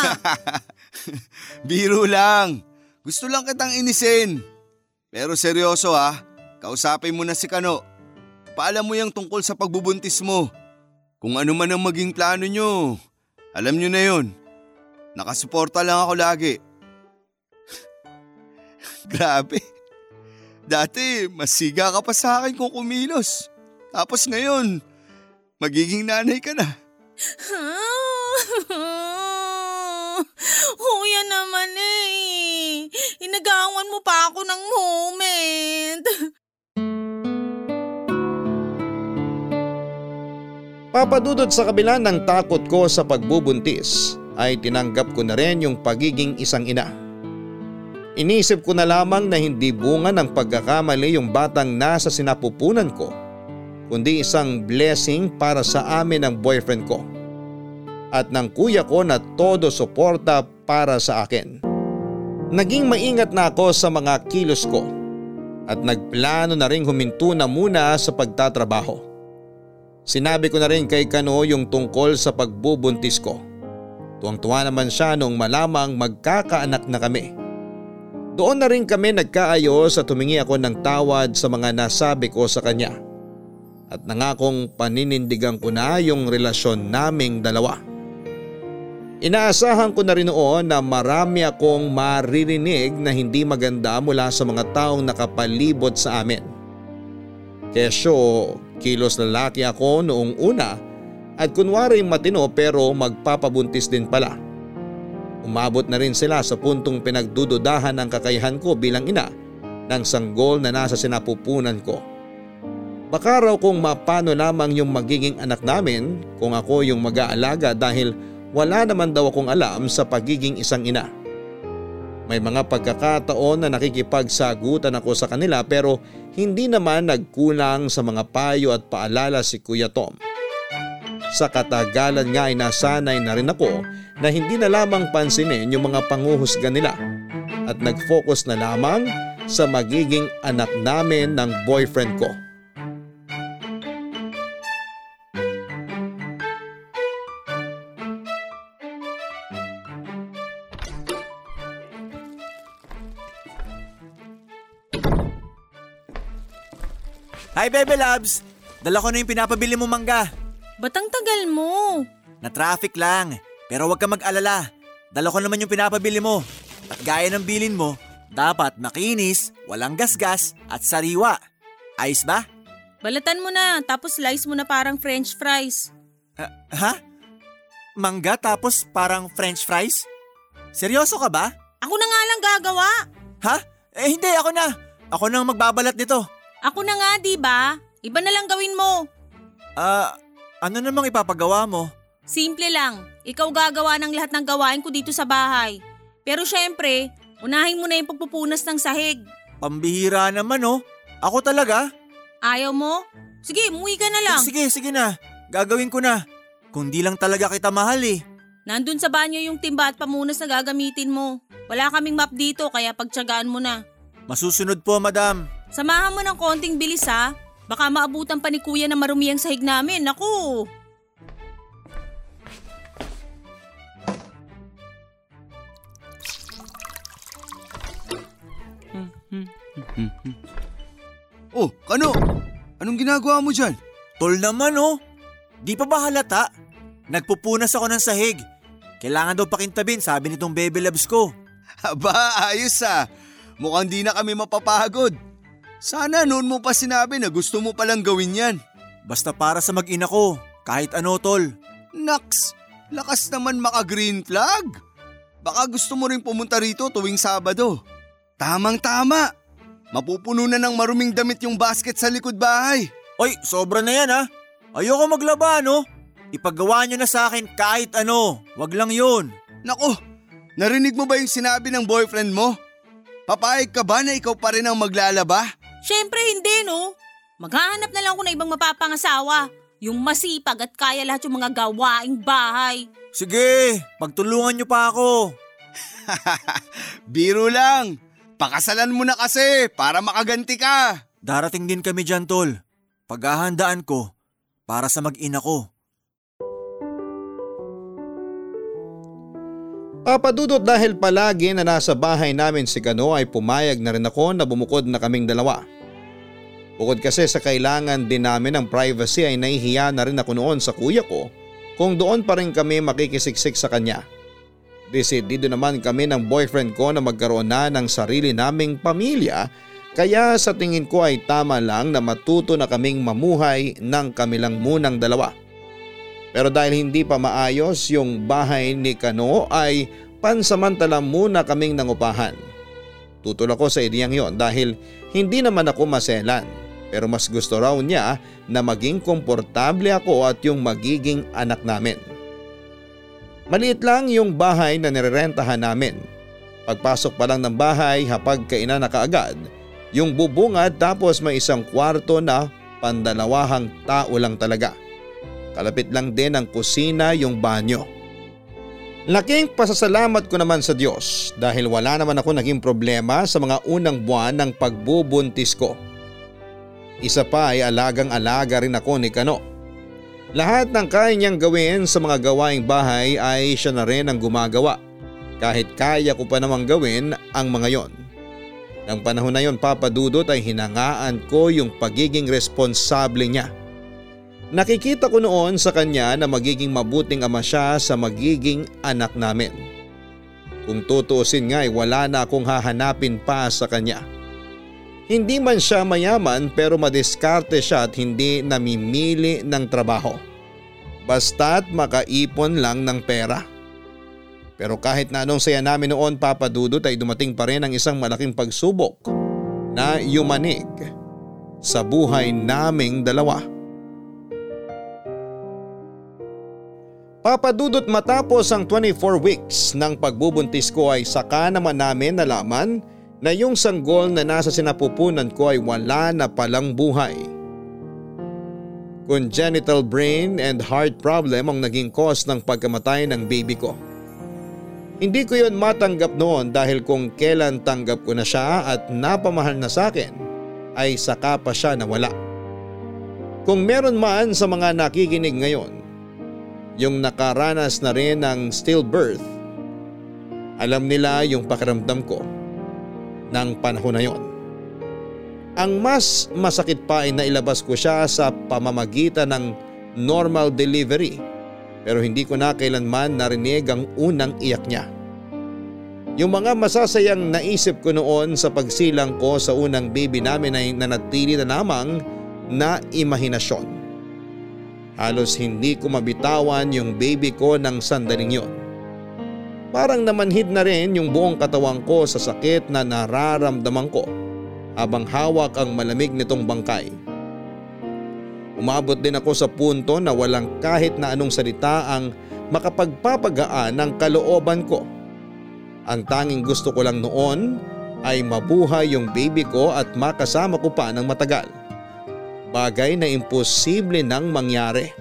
[laughs] Biro lang. Gusto lang kitang inisin. Pero seryoso ha, kausapin mo na si Kano. Paalam mo yung tungkol sa pagbubuntis mo. Kung ano man ang maging plano nyo, alam nyo na yun. Nakasuporta lang ako lagi. [laughs] Grabe. Dati, masiga ka pa sa akin kung kumilos. Tapos ngayon, magiging nanay ka na. [laughs] [laughs] Kuya naman eh. Inagawan mo pa ako ng moment. Papadudod sa kabila ng takot ko sa pagbubuntis ay tinanggap ko na rin yung pagiging isang ina. Inisip ko na lamang na hindi bunga ng pagkakamali yung batang nasa sinapupunan ko kundi isang blessing para sa amin ng boyfriend ko at ng kuya ko na todo suporta para sa akin. Naging maingat na ako sa mga kilos ko at nagplano na rin huminto na muna sa pagtatrabaho. Sinabi ko na rin kay Kano yung tungkol sa pagbubuntis ko. Tuwang-tuwa naman siya nung malamang magkakaanak na kami. Doon na rin kami nagkaayos at humingi ako ng tawad sa mga nasabi ko sa kanya. At nangakong paninindigan ko na yung relasyon naming dalawa. Inaasahan ko na rin noon na marami akong maririnig na hindi maganda mula sa mga taong nakapalibot sa amin. Kesyo, kilos lalaki ako noong una at kunwari matino pero magpapabuntis din pala. Umabot na rin sila sa puntong pinagdududahan ng kakayahan ko bilang ina ng sanggol na nasa sinapupunan ko. Baka raw kung mapano lamang yung magiging anak namin kung ako yung mag-aalaga dahil wala naman daw akong alam sa pagiging isang ina. May mga pagkakataon na nakikipagsagutan ako sa kanila pero hindi naman nagkulang sa mga payo at paalala si Kuya Tom. Sa katagalan nga ay nasanay na rin ako na hindi na lamang pansinin yung mga panguhusga nila at nag-focus na lamang sa magiging anak namin ng boyfriend ko. Hi Bebe Labs! Dala ko na yung pinapabili mo mangga. Ba't ang tagal mo? Na traffic lang. Pero huwag ka mag-alala. Dala ko naman yung pinapabili mo. At gaya ng bilin mo, dapat makinis, walang gasgas at sariwa. Ayos ba? Balatan mo na, tapos slice mo na parang french fries. Ha? ha? Mangga tapos parang french fries? Seryoso ka ba? Ako na nga lang gagawa. Ha? Eh hindi, ako na. Ako nang magbabalat nito. Ako na nga, di ba? Iba na lang gawin mo. Ah, ano namang ipapagawa mo? Simple lang. Ikaw gagawa ng lahat ng gawain ko dito sa bahay. Pero syempre, unahin mo na yung pagpupunas ng sahig. Pambihira naman oh. Ako talaga? Ayaw mo? Sige, umuwi ka na lang. Sige, sige na. Gagawin ko na. Kung di lang talaga kita mahal eh. Nandun sa banyo yung timba at pamunas na gagamitin mo. Wala kaming map dito kaya pagtsagaan mo na. Masusunod po, madam. Samahan mo ng konting bilis ha. Baka maabutan pa ni kuya na marumi ang sahig namin. Naku! Oh, Kano? Anong ginagawa mo dyan? Tol naman oh. Di pa ba halata? Nagpupunas ako ng sahig. Kailangan daw pakintabin, sabi nitong baby loves ko. Aba, ayos ah. Mukhang di na kami mapapagod. Sana noon mo pa sinabi na gusto mo palang gawin yan. Basta para sa mag-ina ko, kahit ano tol. Naks, lakas naman maka-green flag. Baka gusto mo rin pumunta rito tuwing Sabado. Tamang-tama. Mapupuno na ng maruming damit yung basket sa likod bahay. Oy, sobra na yan ha. Ayoko maglaba no. Ipagawa nyo na sa akin kahit ano. Wag lang yun. Nako, narinig mo ba yung sinabi ng boyfriend mo? Papayag ka ba na ikaw pa rin ang maglalaba? Syempre hindi no. Maghahanap na lang ako ng ibang mapapangasawa. Yung masipag at kaya lahat yung mga gawaing bahay. Sige, pagtulungan nyo pa ako. [laughs] Biro lang. Pakasalan mo na kasi para makaganti ka. Darating din kami dyan tol. Paghahandaan ko para sa mag-ina ko. Papadudot dahil palagi na nasa bahay namin si Kano ay pumayag na rin ako na bumukod na kaming dalawa. Bukod kasi sa kailangan din namin ng privacy ay nahihiya na rin ako noon sa kuya ko kung doon pa rin kami makikisiksik sa kanya. Desidido naman kami ng boyfriend ko na magkaroon na ng sarili naming pamilya kaya sa tingin ko ay tama lang na matuto na kaming mamuhay ng kamilang munang dalawa. Pero dahil hindi pa maayos yung bahay ni Kano ay pansamantala muna kaming nangupahan. Tutol ako sa ideyang yon dahil hindi naman ako maselan pero mas gusto raw niya na maging komportable ako at yung magiging anak namin. Maliit lang yung bahay na nirerentahan namin. Pagpasok pa lang ng bahay hapag kainan na kaagad, yung bubungad tapos may isang kwarto na pandalawahang tao lang talaga. Kalapit lang din ang kusina yung banyo. Laking pasasalamat ko naman sa Diyos dahil wala naman ako naging problema sa mga unang buwan ng pagbubuntis ko. Isa pa ay alagang alaga rin ako ni Kano. Lahat ng kaya niyang gawin sa mga gawaing bahay ay siya na rin ang gumagawa. Kahit kaya ko pa namang gawin ang mga yon. Nang panahon na yon papadudot ay hinangaan ko yung pagiging responsable niya. Nakikita ko noon sa kanya na magiging mabuting ama siya sa magiging anak namin. Kung tutuusin nga ay wala na akong hahanapin pa sa kanya. Hindi man siya mayaman pero madiskarte siya at hindi namimili ng trabaho. Basta't makaipon lang ng pera. Pero kahit na anong saya namin noon papadudot ay dumating pa rin ang isang malaking pagsubok na yumanig sa buhay naming dalawa. Papadudot matapos ang 24 weeks ng pagbubuntis ko ay saka naman namin nalaman na yung sanggol na nasa sinapupunan ko ay wala na palang buhay. Congenital brain and heart problem ang naging cause ng pagkamatay ng baby ko. Hindi ko yon matanggap noon dahil kung kailan tanggap ko na siya at napamahal na sa akin ay saka pa siya nawala. Kung meron man sa mga nakikinig ngayon, yung nakaranas na rin ng stillbirth, alam nila yung pakiramdam ko ng panahon na yon. Ang mas masakit pa ay nailabas ko siya sa pamamagitan ng normal delivery Pero hindi ko na kailanman narinig ang unang iyak niya. Yung mga masasayang naisip ko noon sa pagsilang ko sa unang baby namin ay nanatili na lamang na imahinasyon. Halos hindi ko mabitawan yung baby ko ng sandaling yon. Parang namanhid na rin yung buong katawan ko sa sakit na nararamdaman ko habang hawak ang malamig nitong bangkay. Umabot din ako sa punto na walang kahit na anong salita ang makapagpapagaan ng kalooban ko. Ang tanging gusto ko lang noon ay mabuhay yung baby ko at makasama ko pa ng matagal. Bagay na imposible nang mangyari.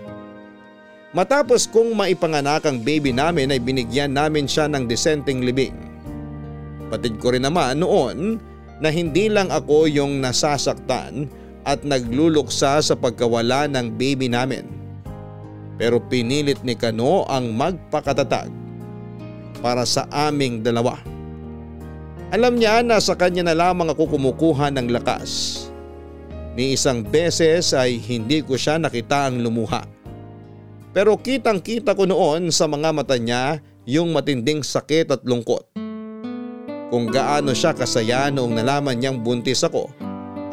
Matapos kong maipanganak ang baby namin ay binigyan namin siya ng disenteng libing. Patid ko rin naman noon na hindi lang ako yung nasasaktan at nagluluksa sa pagkawala ng baby namin. Pero pinilit ni Kano ang magpakatatag para sa aming dalawa. Alam niya na sa kanya na lamang ako kumukuha ng lakas. Ni isang beses ay hindi ko siya nakita ang lumuha. Pero kitang kita ko noon sa mga mata niya yung matinding sakit at lungkot. Kung gaano siya kasaya noong nalaman niyang buntis ako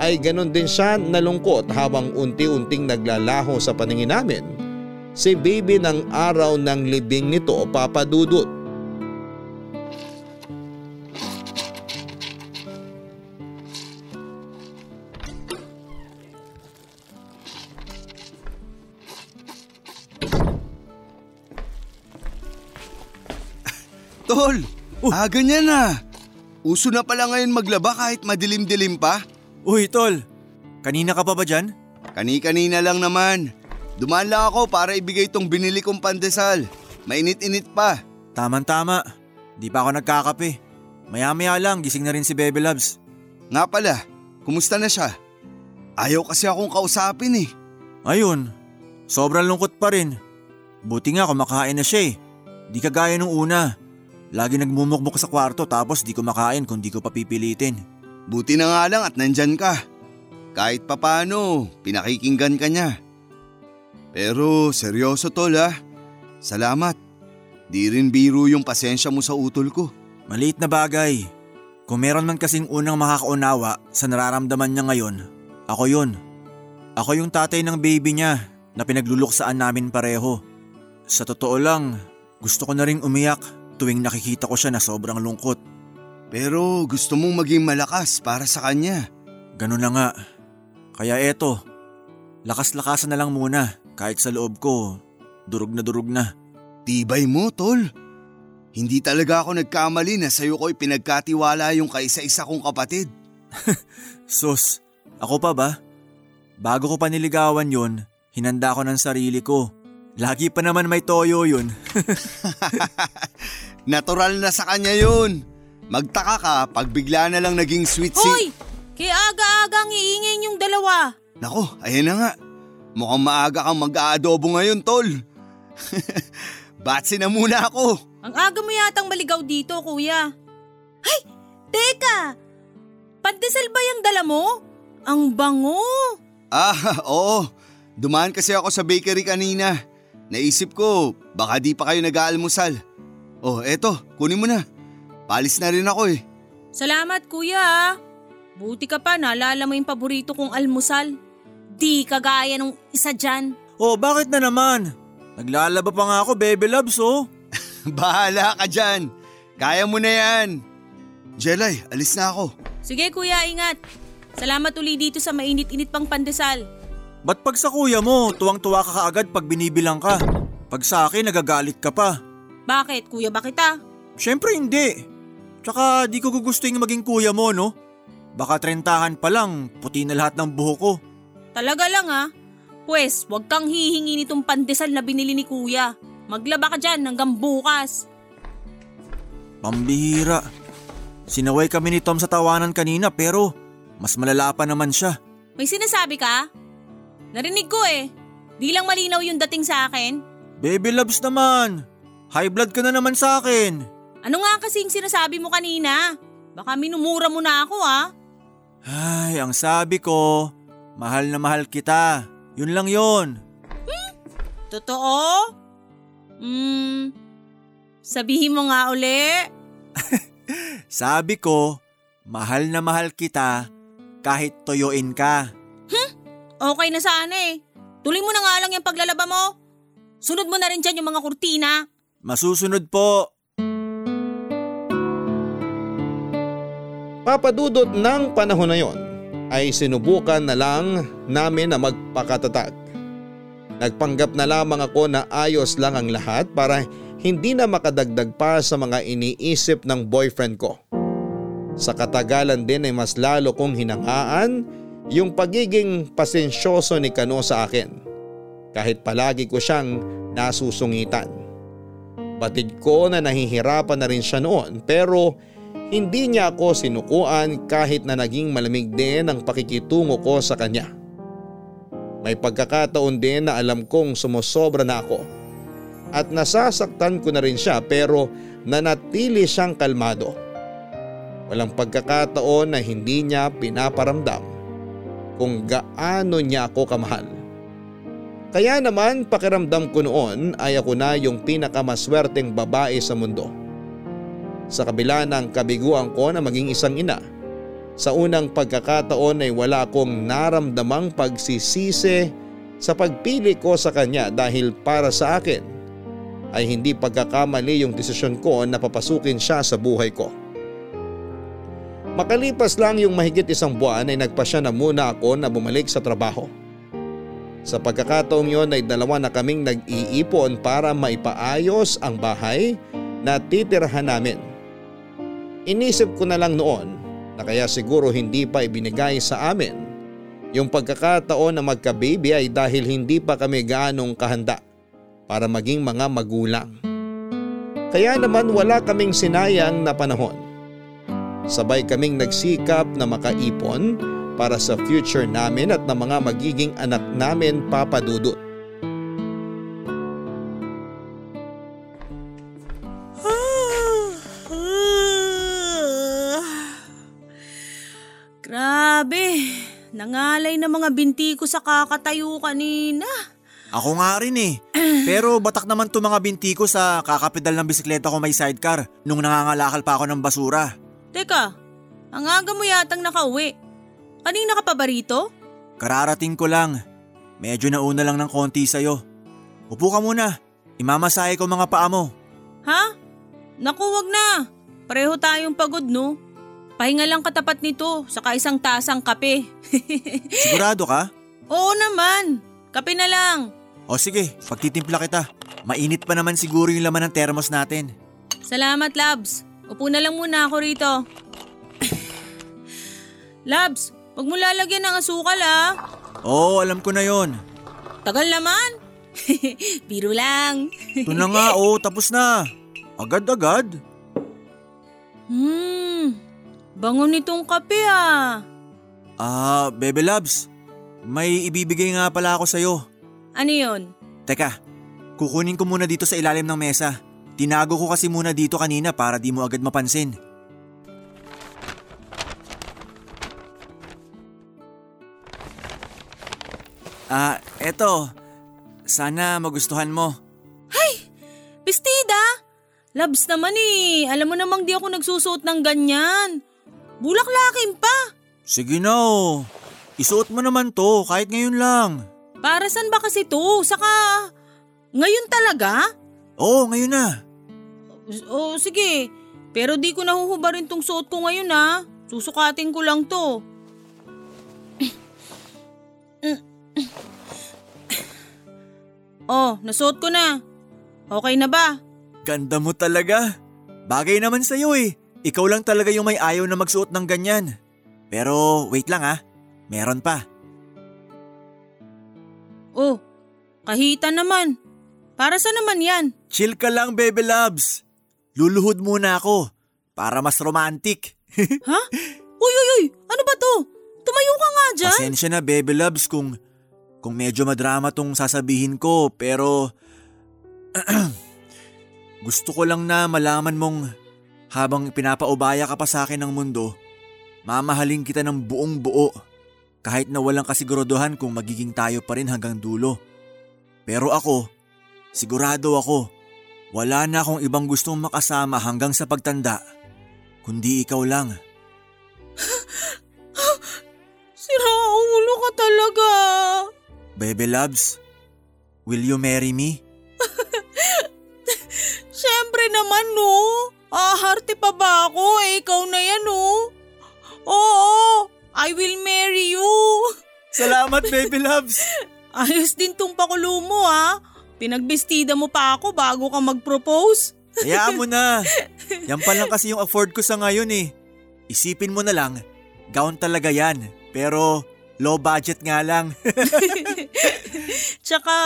ay ganon din siya nalungkot habang unti-unting naglalaho sa paningin namin. Si baby ng araw ng libing nito papadudot. Tol, ah ganyan na. Uso na pala ngayon maglaba kahit madilim-dilim pa. Uy, tol. Kanina ka pa ba dyan? Kani-kanina lang naman. Dumaan lang ako para ibigay tong binili kong pandesal. Mainit-init pa. Taman-tama. Di pa ako nagkakape. Maya-maya lang, gising na rin si Bebe Loves. Nga pala, kumusta na siya? Ayaw kasi akong kausapin eh. Ayun, sobrang lungkot pa rin. Buti nga kumakain na siya eh. Di kagaya nung una. Lagi nagmumukmuk sa kwarto tapos di kumakain kung di ko papipilitin. Buti na nga lang at nandyan ka. Kahit papano, pinakikinggan ka niya. Pero seryoso tol ha. Salamat. Di rin biro yung pasensya mo sa utol ko. Maliit na bagay. Kung meron man kasing unang makakaunawa sa nararamdaman niya ngayon, ako yun. Ako yung tatay ng baby niya na pinagluluksaan namin pareho. Sa totoo lang, gusto ko na ring umiyak tuwing nakikita ko siya na sobrang lungkot. Pero gusto mong maging malakas para sa kanya. Ganun na nga. Kaya eto, lakas-lakasan na lang muna kahit sa loob ko, durog na durog na. Tibay mo, tol. Hindi talaga ako nagkamali na sa'yo ko'y pinagkatiwala yung kaisa-isa kong kapatid. [laughs] Sus, ako pa ba? Bago ko pa niligawan yun, hinanda ko ng sarili ko. Lagi pa naman may toyo yun. [laughs] [laughs] Natural na sa kanya yun. Magtaka ka pag bigla na lang naging sweet si... Hoy! Kaya aga-agang iingay yung dalawa. Nako, ayan na nga. Mukhang maaga kang mag-aadobo ngayon, tol. [laughs] Batsi na muna ako. Ang aga mo yatang maligaw dito, kuya. Ay! Teka! Pandesal ba yung dala mo? Ang bango! Ah, [laughs] oo. Dumaan kasi ako sa bakery kanina. Naisip ko, baka di pa kayo nag-aalmusal. Oh, eto, kunin mo na. Palis na rin ako eh. Salamat, kuya. Buti ka pa, naalala mo yung paborito kong almusal. Di kagaya nung isa dyan. oh, bakit na naman? Naglalaba pa nga ako, Bebe Loves, oh. [laughs] Bahala ka dyan. Kaya mo na yan. Jelay, alis na ako. Sige, kuya, ingat. Salamat uli dito sa mainit-init pang pandesal. Ba't pag sa kuya mo, tuwang-tuwa ka kaagad pag binibilang ka? Pag sa akin, nagagalit ka pa. Bakit, kuya ba kita? Siyempre hindi. Tsaka di ko gugustuhin maging kuya mo, no? Baka trentahan pa lang, puti na lahat ng buho ko. Talaga lang ha. Pwes, wag kang hihingi nitong pandesal na binili ni kuya. Maglaba ka dyan hanggang bukas. Pambihira. Sinaway kami ni Tom sa tawanan kanina pero mas malala pa naman siya. May sinasabi ka? Narinig ko eh. Di lang malinaw yung dating sa akin. Baby loves naman. High blood ka na naman sa akin. Ano nga kasing sinasabi mo kanina? Baka minumura mo na ako ah. Ay, ang sabi ko, mahal na mahal kita. Yun lang yun. Totoo? Hmm, sabihin mo nga uli. [laughs] Sabi ko, mahal na mahal kita kahit toyoin ka. Okay na sana eh. Tuloy mo na nga lang yung paglalaba mo. Sunod mo na rin dyan yung mga kurtina. Masusunod po. Papadudot ng panahon na yon ay sinubukan na lang namin na magpakatatag. Nagpanggap na lamang ako na ayos lang ang lahat para hindi na makadagdag pa sa mga iniisip ng boyfriend ko. Sa katagalan din ay mas lalo kong hinangaan yung pagiging pasensyoso ni Kano sa akin. Kahit palagi ko siyang nasusungitan. Batid ko na nahihirapan na rin siya noon pero hindi niya ako sinukuan kahit na naging malamig din ang pakikitungo ko sa kanya. May pagkakataon din na alam kong sumusobra na ako. At nasasaktan ko na rin siya pero nanatili siyang kalmado. Walang pagkakataon na hindi niya pinaparamdam kung gaano niya ako kamahal. Kaya naman pakiramdam ko noon ay ako na yung pinakamaswerteng babae sa mundo. Sa kabila ng kabiguan ko na maging isang ina, sa unang pagkakataon ay wala akong naramdamang pagsisisi sa pagpili ko sa kanya dahil para sa akin ay hindi pagkakamali yung desisyon ko na papasukin siya sa buhay ko. Makalipas lang yung mahigit isang buwan ay nagpasya na muna ako na bumalik sa trabaho. Sa pagkakataong yon ay dalawa na kaming nag-iipon para maipaayos ang bahay na titirhan namin. Inisip ko na lang noon na kaya siguro hindi pa ibinigay sa amin yung pagkakataon na magka-baby ay dahil hindi pa kami gaanong kahanda para maging mga magulang. Kaya naman wala kaming sinayang na panahon. Sabay kaming nagsikap na makaipon para sa future namin at ng mga magiging anak namin papadudot. [sighs] Grabe, nangalay na mga binti ko sa kakatayo kanina. Ako nga rin eh. [clears throat] Pero batak naman to mga binti ko sa kakapedal ng bisikleta ko may sidecar nung nangangalakal pa ako ng basura. Teka, ang aga mo yatang nakauwi. Kanina ka pa ba rito? Kararating ko lang. Medyo nauna lang ng konti sa'yo. Upo ka muna. Imamasahe ko mga paa mo. Ha? Naku, wag na. Pareho tayong pagod, no? Pahinga lang katapat nito, saka isang tasang kape. [laughs] Sigurado ka? Oo naman, kape na lang. O sige, pagtitimpla kita. Mainit pa naman siguro yung laman ng termos natin. Salamat, Labs. Upo na lang muna ako rito. [laughs] Labs, wag mo lalagyan ng asukal ah. Oo, alam ko na yon. Tagal naman. [laughs] Biro lang. Ito na nga, oo, tapos na. Agad-agad. Hmm, bango nitong kape ah. Ah, Bebe Labs, may ibibigay nga pala ako sa'yo. Ano yun? Teka, kukunin ko muna dito sa ilalim ng mesa. Tinago ko kasi muna dito kanina para di mo agad mapansin. Ah, eto. Sana magustuhan mo. Bestida? Labs naman eh. Alam mo namang di ako nagsusuot ng ganyan. Bulaklakin pa. Sige na oh. Isuot mo naman to kahit ngayon lang. Para saan ba kasi to? Saka, ngayon talaga? Oo, ngayon na. O sige, pero di ko nahuhubarin tong suot ko ngayon ha. Susukatin ko lang to. [clears throat] oh, nasuot ko na. Okay na ba? Ganda mo talaga. Bagay naman sa'yo eh. Ikaw lang talaga yung may ayaw na magsuot ng ganyan. Pero wait lang ah. Meron pa. Oh, kahita naman. Para sa naman yan? Chill ka lang, Bebe Loves. Luluhod muna ako para mas romantic. [laughs] Ha? Uy, uy, uy! Ano ba to? Tumayo ka nga dyan. Pasensya na, Bebe Loves, kung, kung medyo madrama tong sasabihin ko, pero [clears throat] gusto ko lang na malaman mong habang pinapaubaya ka pa sa akin ng mundo, mamahalin kita ng buong buo kahit na walang kasiguraduhan kung magiging tayo pa rin hanggang dulo. Pero ako, sigurado ako Wala na akong ibang gustong makasama hanggang sa pagtanda, kundi ikaw lang. [laughs] Sira ulo ka talaga. Baby loves, will you marry me? [laughs] Siyempre naman no. Aharte pa ba ako? Eh, ikaw na yan no. Oo, I will marry you. [laughs] Salamat baby loves! Ayos din tong pakulo mo ha. Pinagbestida mo pa ako bago ka mag-propose. [laughs] Hayaan mo na. Yan pa lang kasi yung afford ko sa ngayon eh. Isipin mo na lang, gown talaga yan. Pero low budget nga lang. [laughs] Tsaka,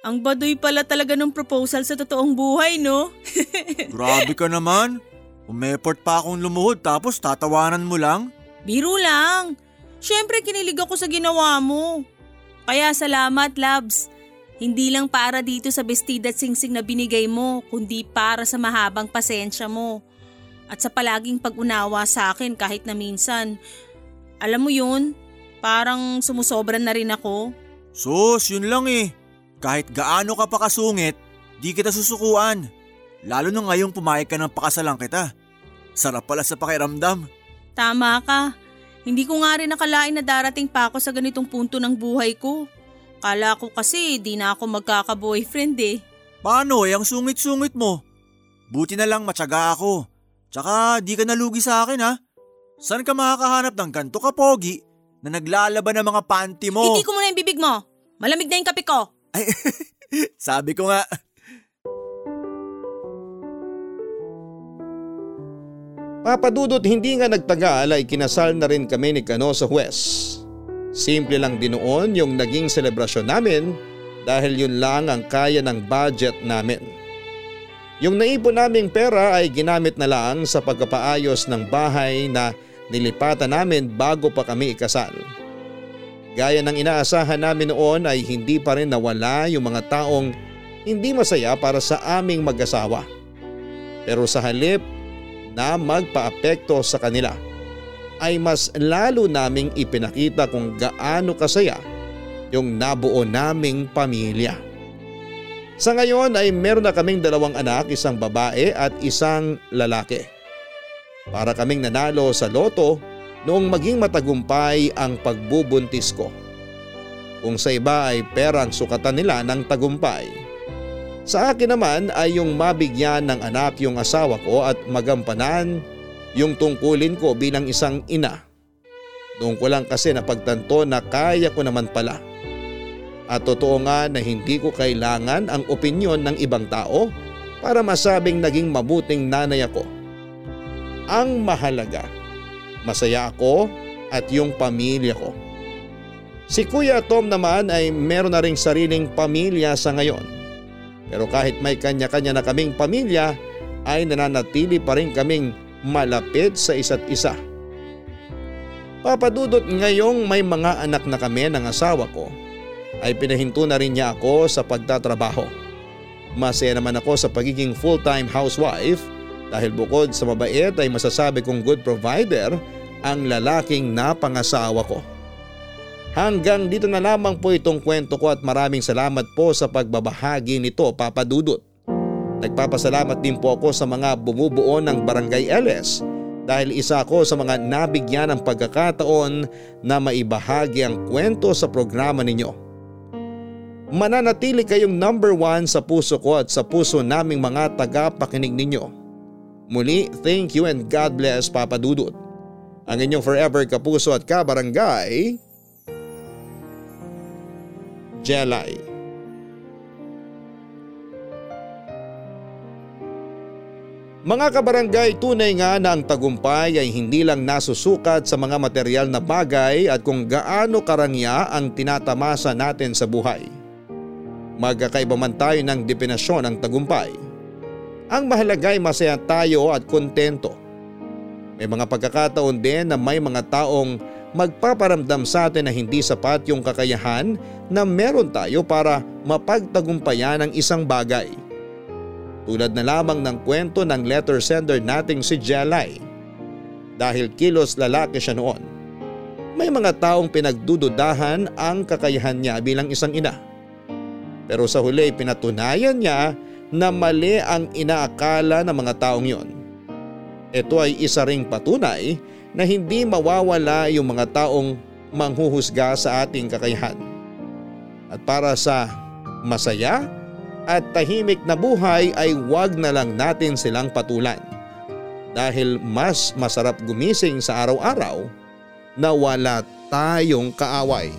ang baduy pala talaga ng proposal sa totoong buhay, no? [laughs] Grabe ka naman. Umeport pa akong lumuhod tapos tatawanan mo lang. Biro lang. Siyempre kinilig ako sa ginawa mo. Kaya salamat, Labs. Hindi lang para dito sa bestida at singsing na binigay mo, kundi para sa mahabang pasensya mo. At sa palaging pag-unawa sa akin kahit na minsan. Alam mo yun, parang sumusobra na rin ako. Sus, yun lang eh. Kahit gaano ka pa kasungit, di kita susukuan. Lalo na ngayong pumayag ka ng pakasalang kita. Sarap pala sa pakiramdam. Tama ka. Hindi ko nga rin nakalain na darating pa ako sa ganitong punto ng buhay ko. Kala ko kasi di na ako magkaka-boyfriend eh. Paano eh, ang sungit-sungit mo? Buti na lang matyaga ako. Tsaka di ka nalugi sa akin ha. Saan ka makakahanap ng ganto ka pogi na naglalaban ng mga panty mo? Hindi ko muna yung bibig mo. Malamig na yung kape ko. Ay, [laughs] sabi ko nga. Papadudot hindi nga nagtagal ay kinasal na rin kami ni Kano sa Huwes. Simple lang din noon yung naging selebrasyon namin dahil yun lang ang kaya ng budget namin. Yung naipon naming pera ay ginamit na lang sa pagpapaayos ng bahay na nilipatan namin bago pa kami ikasal. Gaya ng inaasahan namin noon ay hindi pa rin nawala yung mga taong hindi masaya para sa aming mag-asawa. Pero sa halip na magpaapekto sa kanila ay mas lalo naming ipinakita kung gaano kasaya yung nabuo naming pamilya. Sa ngayon ay meron na kaming dalawang anak, isang babae at isang lalaki. Para kaming nanalo sa loto noong maging matagumpay ang pagbubuntis ko. Kung sa iba ay perang sukatan nila ng tagumpay. Sa akin naman ay yung mabigyan ng anak yung asawa ko at magampanan yung tungkulin ko bilang isang ina. Noong ko lang kasi napagtanto na kaya ko naman pala. At totoo nga na hindi ko kailangan ang opinyon ng ibang tao para masabing naging mabuting nanay ako. Ang mahalaga, masaya ako at yung pamilya ko. Si Kuya Tom naman ay meron na ring sariling pamilya sa ngayon. Pero kahit may kanya-kanya na kaming pamilya ay nananatili pa rin kaming malapit sa isa't isa. Papadudot ngayong may mga anak na kami ng asawa ko ay pinahinto na rin niya ako sa pagtatrabaho. Masaya naman ako sa pagiging full-time housewife dahil bukod sa mabait ay masasabi kong good provider ang lalaking napangasawa ko. Hanggang dito na lamang po itong kwento ko at maraming salamat po sa pagbabahagi nito Papa Dudut. Nagpapasalamat din po ako sa mga bumubuo ng Barangay LS dahil isa ako sa mga nabigyan ng pagkakataon na maibahagi ang kwento sa programa ninyo. Mananatili kayong number one sa puso ko at sa puso naming mga tagapakinig ninyo. Muli, thank you and God bless Papa Dudut. Ang inyong forever kapuso at kabarangay, Jelay. Mga kabarangay, tunay nga na ang tagumpay ay hindi lang nasusukat sa mga material na bagay at kung gaano karangya ang tinatamasa natin sa buhay. Magkakaiba man tayo ng definasyon ng tagumpay. Ang mahalaga ay masaya tayo at kontento. May mga pagkakataon din na may mga taong magpaparamdam sa atin na hindi sapat yung kakayahan na meron tayo para mapagtagumpayan ang isang bagay. Tulad na lamang ng kwento ng letter sender nating si Jelay. Dahil kilos lalaki siya noon. May mga taong pinagdududahan ang kakayahan niya bilang isang ina. Pero sa huli pinatunayan niya na mali ang inaakala ng mga taong yon. Ito ay isa ring patunay na hindi mawawala yung mga taong manghuhusga sa ating kakayahan. At para sa masaya at tahimik na buhay ay wag na lang natin silang patulan. Dahil mas masarap gumising sa araw-araw na wala tayong kaaway.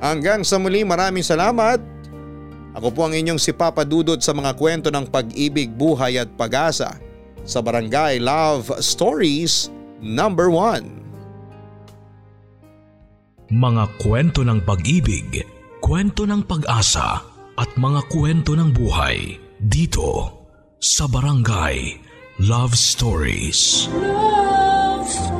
Hanggang sa muli maraming salamat. Ako po ang inyong si Papa Dudot sa mga kwento ng pag-ibig, buhay at pag-asa sa Barangay Love Stories number 1. Mga kwento ng pag-ibig, kwento ng pag-asa at mga kwento ng buhay dito sa Barangay Love Stories. Love Stories.